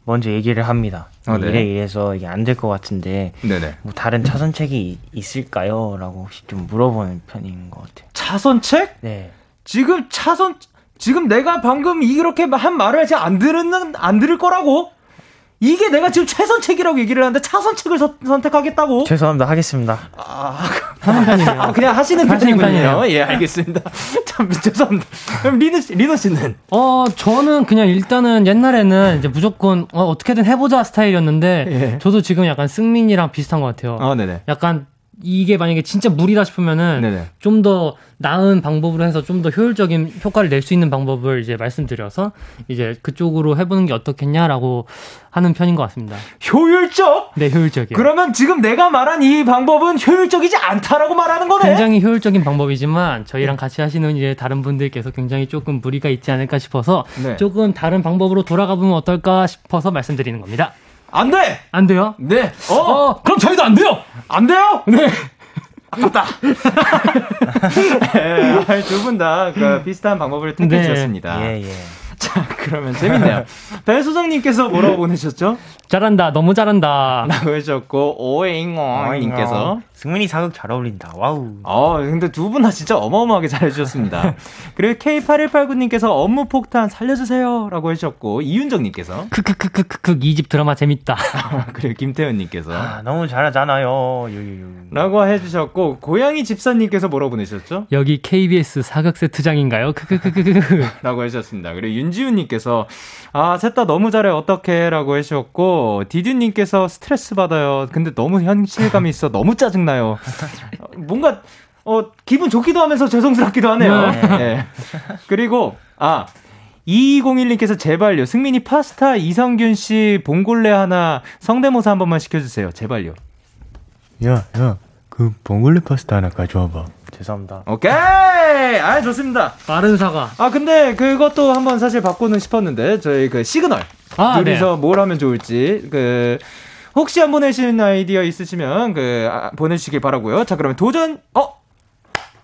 먼저 얘기를 합니다. 아, 네. 일에 의해서 이게 안 될 것 같은데 네네. 뭐 다른 차선책이 있을까요? 라고 혹시 좀 물어보는 편인 것 같아요. 차선책? 네. 지금 차선 지금 내가 방금 이렇게 한 말을 안 들은 안 들을 거라고? 이게 내가 지금 최선책이라고 얘기를 하는데 차선책을 서, 선택하겠다고? 죄송합니다. 하겠습니다. 아, 아 그냥 하시는 편이군요. 예, 알겠습니다. 참 죄송합니다. 그럼 리노 씨, 리노 씨는? 어, 저는 그냥 일단은 옛날에는 이제 무조건 어, 어떻게든 해보자 스타일이었는데 예. 저도 지금 약간 승민이랑 비슷한 것 같아요. 어, 네네. 약간 이게 만약에 진짜 무리다 싶으면은 좀 더 나은 방법으로 해서 좀 더 효율적인 효과를 낼 수 있는 방법을 이제 말씀드려서 이제 그쪽으로 해보는 게 어떻겠냐라고 하는 편인 것 같습니다. 효율적? 네, 효율적이요. 그러면 지금 내가 말한 이 방법은 효율적이지 않다라고 말하는 거네? 굉장히 효율적인 방법이지만 저희랑 같이 하시는 이제 다른 분들께서 굉장히 조금 무리가 있지 않을까 싶어서 네. 조금 다른 방법으로 돌아가 보면 어떨까 싶어서 말씀드리는 겁니다. 안 돼! 안 돼요? 네. 어, 어 그럼 저희도 안 돼요! 안 돼요? 네. 아깝다. 네, 두분 다 그 비슷한 방법을 택해 주셨습니다. 네. 예, 예. 자, 그러면 재밌네요. 배수정님께서 뭐라고 보내셨죠? 잘한다, 너무 잘한다. 라고 해주셨고, 오잉어님께서 승민이 사극 잘 어울린다. wow. 어, 근데 두 분 다 진짜 어마어마하게 잘해주셨습니다. 그리고 K8189님께서 업무 폭탄 살려주세요. 라고 해주셨고, 이윤정님께서 크크크크크크 이 집 드라마 재밌다. 그리고 김태현님께서 아, 너무 잘하잖아요. 유유유. 라고 해주셨고, 고양이 집사님께서 뭐라고 보내셨죠? 여기 KBS 사극 세트장인가요? 크크크크크. 라고 해주셨습니다. 그리고 윤지훈님께서 아, 셋 다 너무 잘해. 어떡해. 라고 해주셨고, 디디님께서 스트레스 받아요. 근데 너무 현실감이 있어. 너무 짜증나 요. 뭔가, 어, 기분 좋기도 하면서 죄송스럽기도 하네요. 네. 네. 그리고, 아, 2201님께서 제발요. 승민이 파스타 이선균 씨 봉골레 하나 성대모사 한 번만 시켜주세요. 제발요. 야, 야, 그 봉골레 파스타 하나 가져와봐. 죄송합니다. 오케이! 아, 좋습니다. 빠른 사과. 아, 근데 그것도 한번 사실 바꾸는 싶었는데, 저희 그 시그널. 아, 둘이서 네. 뭘 하면 좋을지, 그, 혹시 한번 내시는 아이디어 있으시면, 그, 아, 보내주시길 바라고요 자, 그러면 도전, 어?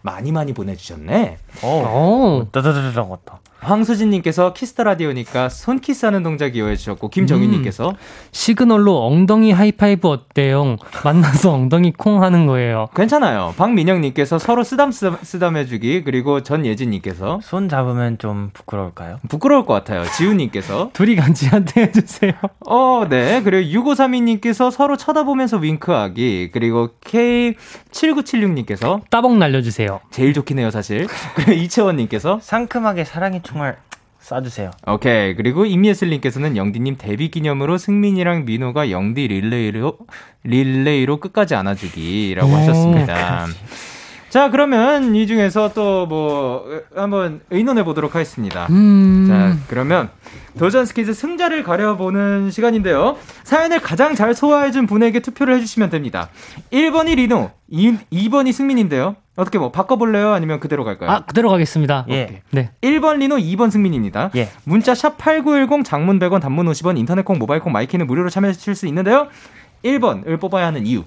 많이 많이 보내주셨네. 어. 따다다다다 같다. 황수진님께서 키스 더 라디오니까 손키스하는 동작 이용해 주셨고 김정희님께서 음, 시그널로 엉덩이 하이파이브 어때요? 만나서 엉덩이 콩 하는 거예요. 괜찮아요. 박민영님께서 서로 쓰담 쓰담 해주기 그리고 전예진님께서 손 잡으면 좀 부끄러울까요? 부끄러울 것 같아요. 지훈님께서 둘이 같이 하트 해주세요. 어, 네. 그리고 6532님께서 서로 쳐다보면서 윙크하기 그리고 K7976님께서 따봉 날려주세요. 제일 좋긴 해요 사실. 그리고 이채원님께서 상큼하게 사랑의 총알 쏴주세요. 오케이. 그리고 임예슬님께서는 영디님 데뷔 기념으로 승민이랑 민호가 영디 릴레이로, 릴레이로 끝까지 안아주기라고 하셨습니다. 자, 자, 그러면 이 중에서 또 뭐 한번 의논해 보도록 하겠습니다. 음... 자, 그러면 도전 스키즈 승자를 가려보는 시간인데요. 사연을 가장 잘 소화해준 분에게 투표를 해주시면 됩니다. 1번이 리노, 2, 2번이 승민인데요. 어떻게 뭐 바꿔볼래요? 아니면 그대로 갈까요? 아, 그대로 가겠습니다. 예. 네. 1번 리노, 2번 승민입니다. 예. 문자 샵 8910 장문 100원, 단문 50원, 인터넷 콩, 모바일 콩, 마이케이는 무료로 참여하실 수 있는데요. 1번을 뽑아야 하는 이유.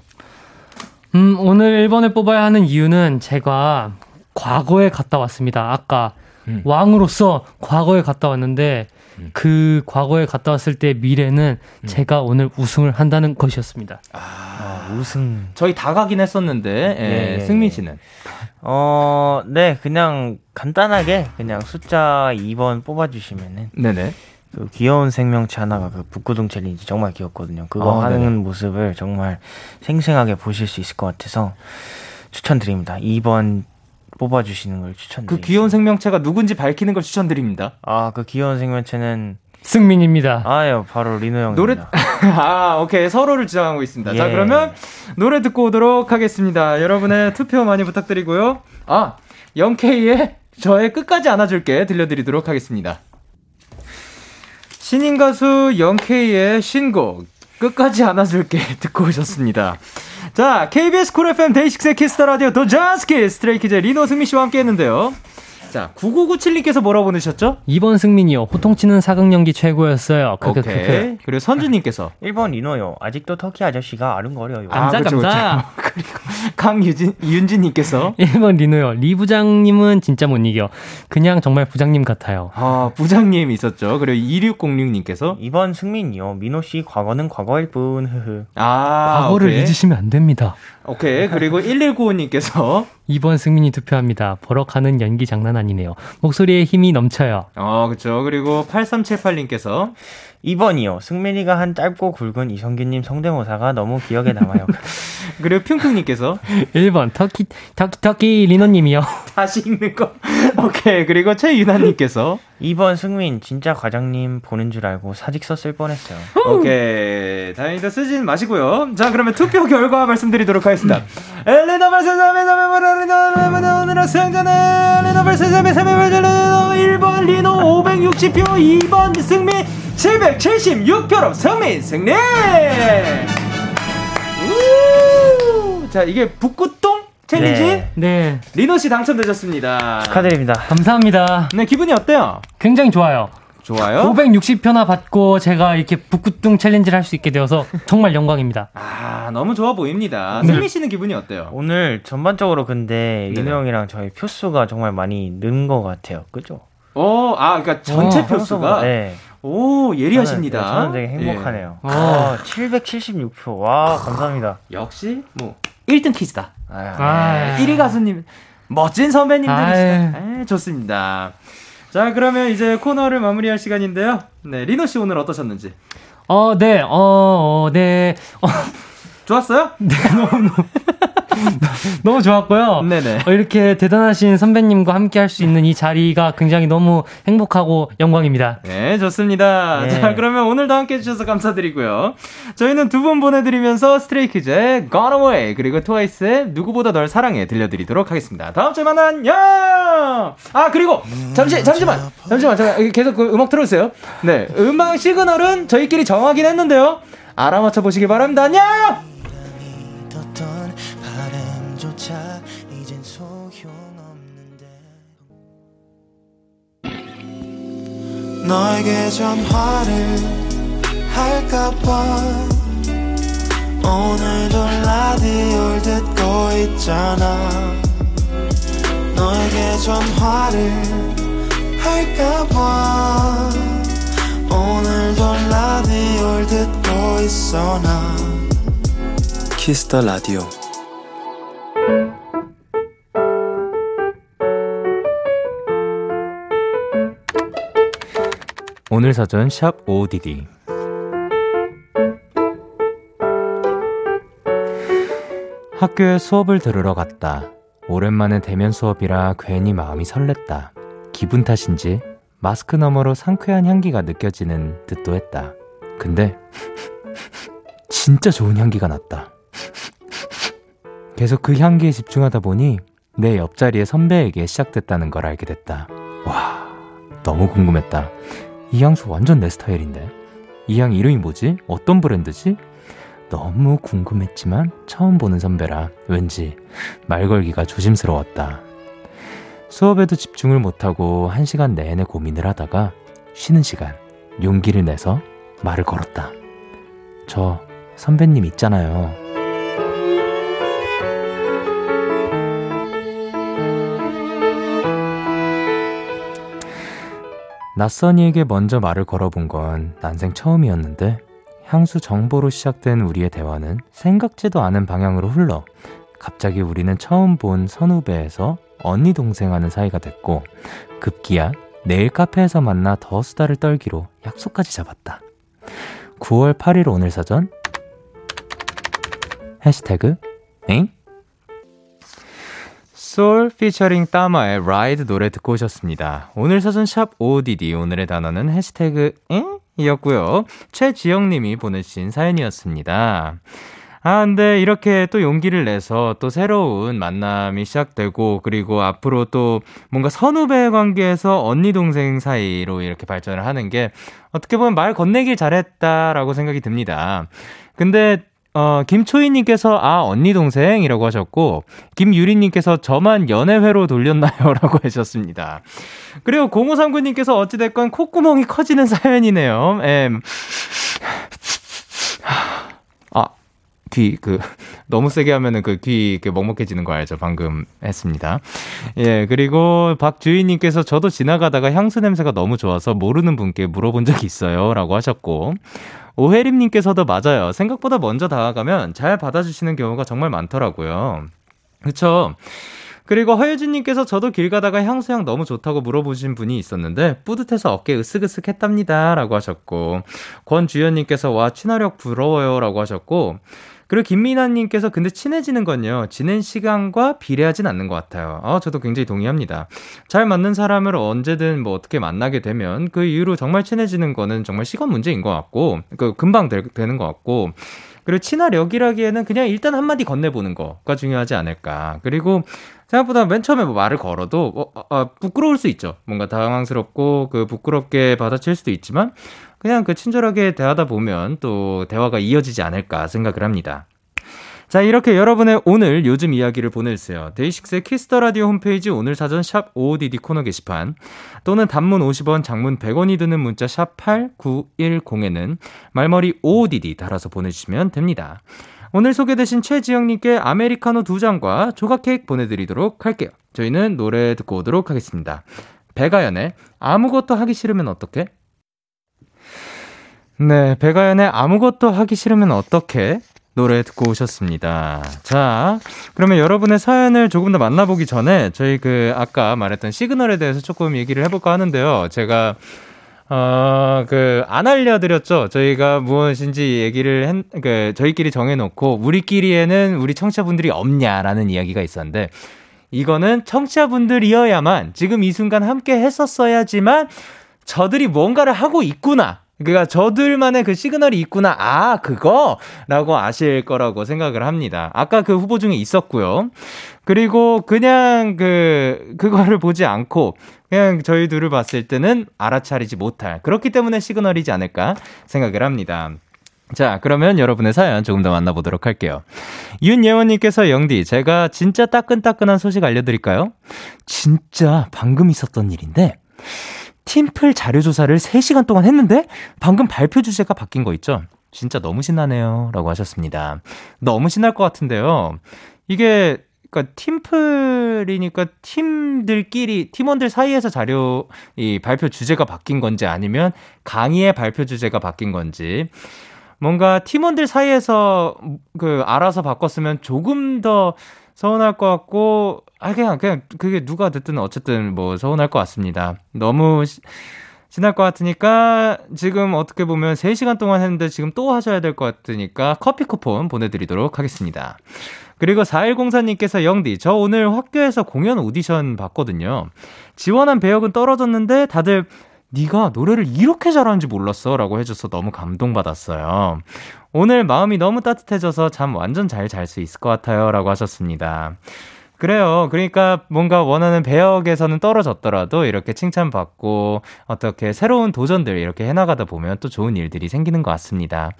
음, 오늘 1번을 뽑아야 하는 이유는 제가 과거에 갔다 왔습니다. 아까 음. 왕으로서 과거에 갔다 왔는데 음. 그 과거에 갔다 왔을 때 미래는 음. 제가 오늘 우승을 한다는 것이었습니다. 아, 아 우승. 저희 다 가긴 했었는데 예, 예, 예. 승민 씨는 어, 네, 그냥 간단하게 그냥 숫자 2번 뽑아 주시면은 네네. 그 귀여운 생명체 하나가 그 북구동 챌린지 정말 귀엽거든요. 그거 어, 하는 네네. 모습을 정말 생생하게 보실 수 있을 것 같아서 추천드립니다. 2번 뽑아주시는 걸 추천드립니다. 그 귀여운 생명체가 누군지 밝히는 걸 추천드립니다. 아, 그 귀여운 생명체는 승민입니다. 아유, 바로 리노 형입니다. 노래 아, 오케이. 서로를 주장하고 있습니다. 예. 자, 그러면 노래 듣고 오도록 하겠습니다. 여러분의 투표 많이 부탁드리고요. 아, Young K의 저의 끝까지 안아줄게 들려드리도록 하겠습니다. 신인 가수 Young K의 신곡 끝까지 안아줄게 듣고 오셨습니다. 자, KBS 쿨 FM 데이식스의 키스터 라디오 도자스키 Stray Kids 리노 승민 씨와 함께 했는데요. 자, 9997님께서 뭐라고 보내셨죠? 2번 승민이요. 호통치는 사극 연기 최고였어요. 오케이. 그리고 선주님께서 1번 리노요. 아직도 터키 아저씨가 아른거려요. 감사, 아, 감사. 그리고 강유진, 윤진님께서 1번 리노요. 리 부장님은 진짜 못 이겨. 그냥 정말 부장님 같아요. 아, 부장님 있었죠. 그리고 2606님께서 2번 승민이요. 민호 씨 과거는 과거일 뿐. 흐흐. 아, 과거를 오케이. 잊으시면 안 됩니다. 오케이. 그리고 1195님께서 2번 승민이 투표합니다. 버럭하는 연기 장난 아니네요. 목소리에 힘이 넘쳐요. 어, 그쵸. 그리고 8378님께서 2번이요. 승민이가 한 짧고 굵은 이성균님 성대모사가 너무 기억에 남아요. 그리고 핑크님께서 1번 터키 터키 터키 리노님이요. 다시 읽는 거. 오케이. 그리고 최유나님께서 2번 승민 진짜 과장님 보는 줄 알고 사직서 쓸 뻔했어요. 오케이. 다행히도 쓰진 마시고요. 자 그러면 투표 결과 말씀드리도록 하겠습니다. 엘레나 발사자메 자메 오늘의 승자는 발사자메 자메 발자는 1번 리노 560표 2번 승민 776표로 승민 승리! 자, 이게 북구동 challenge? 네. 네. 리노 씨 당첨되셨습니다. 축하드립니다. 감사합니다. 네, 기분이 어때요? 굉장히 좋아요. 좋아요. 560표나 받고 제가 이렇게 북구동 challenge를 할 수 있게 되어서 정말 영광입니다. 아, 너무 좋아 보입니다. 네. 승민 씨는 기분이 어때요? 오늘 전반적으로 근데 네. 리노 형이랑 저희 표수가 정말 많이 는 것 같아요. 그죠? 어, 아, 그러니까 전체 오, 표수가 네. 오, 예리하십니다. 저는, 네, 저는 되게 행복하네요. 예. 아, 776표. 와, 감사합니다. 역시, 뭐, 1등 퀴즈다. 아, 1위 가수님, 멋진 선배님들이시다. 아, 좋습니다. 자, 그러면 이제 코너를 마무리할 시간인데요. 네, 리노 씨 오늘 어떠셨는지? 어, 네, 어, 어 네. 어. 좋았어요? 네, 너무, 너무. 좋았고요. 네네. 어, 이렇게 대단하신 선배님과 함께 할 수 있는 이 자리가 굉장히 너무 행복하고 영광입니다. 네, 좋습니다. 네. 자, 그러면 오늘도 함께 해주셔서 감사드리고요. 저희는 두 분 보내드리면서 스트레이키즈의 Gone Away 그리고 트와이스의 누구보다 널 사랑해 들려드리도록 하겠습니다. 다음 주에 만나 안녕! 아, 그리고 잠시, 잠시만! 잠시만, 잠깐 계속 그 음악 틀어주세요. 네, 음악 시그널은 저희끼리 정하긴 했는데요. 알아맞혀 보시기 바랍니다. 안녕! 너에게 전화를 할까봐 오늘도 라디오를 듣고 있잖아. 너에게 전화를 할까봐 오늘도 라디오를 듣고 있어 나. Kiss the Radio 오늘 사전 샵 ODD 학교에 수업을 들으러 갔다. 오랜만에 대면 수업이라 괜히 마음이 설렜다. 기분 탓인지 마스크 너머로 상쾌한 향기가 느껴지는 듯도 했다. 근데 진짜 좋은 향기가 났다. 계속 그 향기에 집중하다 보니 내 옆자리의 선배에게 시작됐다는 걸 알게 됐다. 와, 너무 궁금했다. 이 향수 완전 내 스타일인데. 이 향 이름이 뭐지? 어떤 브랜드지? 너무 궁금했지만 처음 보는 선배라 왠지 말 걸기가 조심스러웠다. 수업에도 집중을 못하고 한 시간 내내 고민을 하다가 쉬는 시간 용기를 내서 말을 걸었다. 저 선배님 있잖아요. 낯선이에게 먼저 말을 걸어본 건 난생 처음이었는데 향수 정보로 시작된 우리의 대화는 생각지도 않은 방향으로 흘러 갑자기 우리는 처음 본 선후배에서 언니 동생 하는 사이가 됐고 급기야 내일 카페에서 만나 더 수다를 떨기로 약속까지 잡았다. 9월 8일 오늘 사전 해시태그 엥? 솔 피처링 따마의 라이드 노래 듣고 오셨습니다. 오늘 사전 샵 ODD 오늘의 단어는 해시태그 엥? 이었고요. 최지영 님이 보내주신 사연이었습니다. 아, 근데 이렇게 또 용기를 내서 또 새로운 만남이 시작되고, 그리고 앞으로 또 뭔가 선후배 관계에서 언니 동생 사이로 이렇게 발전을 하는 게 어떻게 보면 말 건네길 잘했다라고 생각이 듭니다. 근데 어, 김초희님께서, 아, 언니 동생이라고 하셨고, 김유리님께서 저만 연애회로 돌렸나요? 라고 하셨습니다. 그리고 0539님께서 어찌됐건 콧구멍이 커지는 사연이네요. 엠. 아, 귀, 그, 너무 세게 하면은 그 귀, 그 먹먹해지는 거 알죠? 방금 했습니다. 예, 그리고 박주희님께서 저도 지나가다가 향수 냄새가 너무 좋아서 모르는 분께 물어본 적이 있어요. 라고 하셨고, 오혜림님께서도 맞아요. 생각보다 먼저 다가가면 잘 받아주시는 경우가 정말 많더라고요. 그쵸? 그리고 허유진님께서 저도 길 가다가 향수향 너무 좋다고 물어보신 분이 있었는데 뿌듯해서 어깨 으쓱으쓱 했답니다. 라고 하셨고, 권주연님께서 와, 친화력 부러워요. 라고 하셨고, 그리고 김민아님께서 근데 친해지는 건요, 지낸 시간과 비례하진 않는 것 같아요. 아, 저도 굉장히 동의합니다. 잘 맞는 사람을 언제든 뭐 어떻게 만나게 되면 그 이후로 정말 친해지는 거는 정말 시간 문제인 것 같고, 그 금방 되, 되는 것 같고, 그리고 친화력이라기에는 그냥 일단 한마디 건네보는 거가 중요하지 않을까. 그리고 생각보다 맨 처음에 뭐 말을 걸어도 어, 어, 어, 부끄러울 수 있죠. 뭔가 당황스럽고 그 부끄럽게 받아칠 수도 있지만 그냥 그 친절하게 대하다 보면 또 대화가 이어지지 않을까 생각을 합니다. 자, 이렇게 여러분의 오늘 요즘 이야기를 보내주세요. DAY6의 Kiss the Radio 홈페이지 오늘 사전 샵 55DD 코너 게시판 또는 단문 50원, 장문 100원이 드는 문자 샵 8910에는 말머리 55DD 달아서 보내주시면 됩니다. 오늘 소개되신 최지영님께 아메리카노 두 잔과 조각 케이크 보내드리도록 할게요. 저희는 노래 듣고 오도록 하겠습니다. 배가연의 아무것도 하기 싫으면 어떡해? 네, 배가연의 아무것도 하기 싫으면 어떻게 노래 듣고 오셨습니다. 자, 그러면 여러분의 사연을 조금 더 만나보기 전에 저희 그 아까 말했던 시그널에 대해서 조금 얘기를 해볼까 하는데요. 제가 어, 그, 안 알려드렸죠? 저희가 무엇인지 얘기를 했, 그, 저희끼리 정해놓고, 우리끼리에는 우리 청취자분들이 없냐라는 이야기가 있었는데, 이거는 청취자분들이어야만 지금 이 순간 함께 했었어야지만, 저들이 뭔가를 하고 있구나. 그러니까 저들만의 그 시그널이 있구나. 아, 그거? 라고 아실 거라고 생각을 합니다. 아까 그 후보 중에 있었고요. 그리고 그냥 그, 그거를 보지 않고 그냥 저희 둘을 봤을 때는 알아차리지 못할. 그렇기 때문에 시그널이지 않을까 생각을 합니다. 자, 그러면 여러분의 사연 조금 더 만나보도록 할게요. 윤예원님께서 영디, 제가 진짜 따끈따끈한 소식 알려드릴까요? 진짜 방금 있었던 일인데, 팀플 자료조사를 3시간 동안 했는데 방금 발표 주제가 바뀐 거 있죠? 진짜 너무 신나네요. 라고 하셨습니다. 너무 신날 것 같은데요. 이게, 그니까 팀플이니까 팀들끼리, 팀원들 사이에서 자료, 이 발표 주제가 바뀐 건지 아니면 강의의 발표 주제가 바뀐 건지. 뭔가 팀원들 사이에서 그 알아서 바꿨으면 조금 더 서운할 것 같고, 아, 그냥, 그냥, 그게 누가 듣든 어쨌든 뭐 서운할 것 같습니다. 너무 시, 신날 것 같으니까 지금 어떻게 보면 3시간 동안 했는데 지금 또 하셔야 될 것 같으니까 커피 쿠폰 보내드리도록 하겠습니다. 그리고 4104님께서 영디, 저 오늘 학교에서 공연 오디션 봤거든요. 지원한 배역은 떨어졌는데 다들 네가 노래를 이렇게 잘하는지 몰랐어 라고 해줘서 너무 감동받았어요. 오늘 마음이 너무 따뜻해져서 잠 완전 잘 잘 수 있을 것 같아요 라고 하셨습니다. 그래요. 그러니까 뭔가 원하는 배역에서는 떨어졌더라도 이렇게 칭찬받고 어떻게 새로운 도전들 이렇게 해나가다 보면 또 좋은 일들이 생기는 것 같습니다.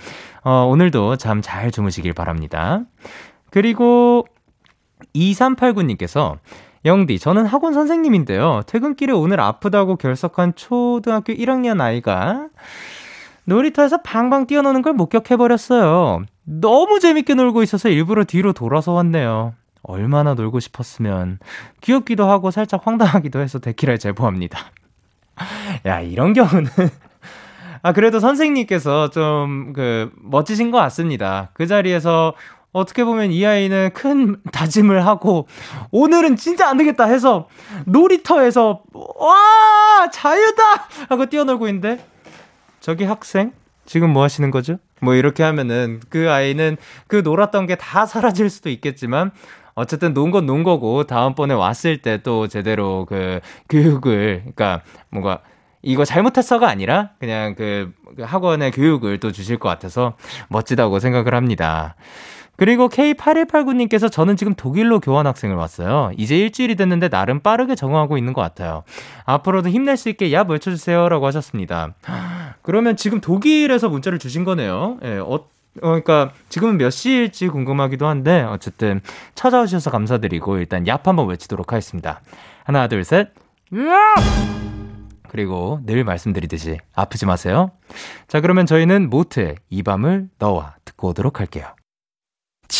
어, 오늘도 잠 잘 주무시길 바랍니다. 그리고 2389님께서 영디, 저는 학원 선생님인데요. 퇴근길에 오늘 아프다고 결석한 초등학교 1학년 아이가 놀이터에서 방방 뛰어노는 걸 목격해버렸어요. 너무 재밌게 놀고 있어서 일부러 뒤로 돌아서 왔네요. 얼마나 놀고 싶었으면 귀엽기도 하고 살짝 황당하기도 해서 데키라에 제보합니다. 야, 이런 경우는 아, 그래도 선생님께서 좀, 그, 멋지신 것 같습니다. 그 자리에서 어떻게 보면 이 아이는 큰 다짐을 하고, 오늘은 진짜 안 되겠다 해서, 놀이터에서, 와! 자유다! 하고 뛰어놀고 있는데, 저기 학생? 지금 뭐 하시는 거죠? 뭐 이렇게 하면은 그 아이는 그 놀았던 게 다 사라질 수도 있겠지만, 어쨌든 논 건 논 거고 다음번에 왔을 때 또 제대로 그 교육을 그러니까 뭔가 이거 잘못했어가 아니라 그냥 그, 그 학원의 교육을 또 주실 것 같아서 멋지다고 생각을 합니다. 그리고 K8189님께서 저는 지금 독일로 교환 학생을 왔어요. 이제 일주일이 됐는데 나름 빠르게 적응하고 있는 것 같아요. 앞으로도 힘낼 수 있게 야 외쳐주세요 라고 하셨습니다. 그러면 지금 독일에서 문자를 주신 거네요. 예, 어, 어, 그러니까 지금은 몇 시일지 궁금하기도 한데 어쨌든 찾아오셔서 감사드리고 일단 얍 한번 외치도록 하겠습니다. 하나 둘 셋. 그리고 늘 말씀드리듯이 아프지 마세요. 자 그러면 저희는 모트의 이 밤을 너와 듣고 오도록 할게요.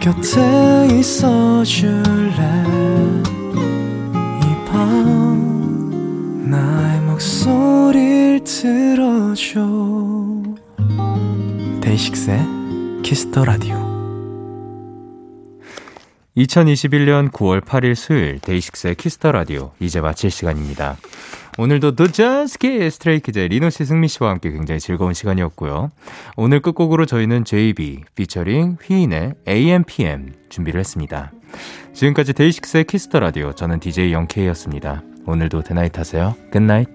곁에 있어 줄래? 이 밤 나의 목소리를 들어줘. DAY6의 Kiss the Radio 2021년 9월 8일 수요일 DAY6의 Kiss the Radio 이제 마칠 시간입니다. 오늘도 더전스키 Stray Kids의 리노 씨 승민 씨와 함께 굉장히 즐거운 시간이었고요. 오늘 끝곡으로 저희는 JB featuring 휘인의 AM PM 준비를 했습니다. 지금까지 DAY6의 Kiss the Radio 저는 DJ Young K였습니다. 오늘도 Day night 하세요. Good night.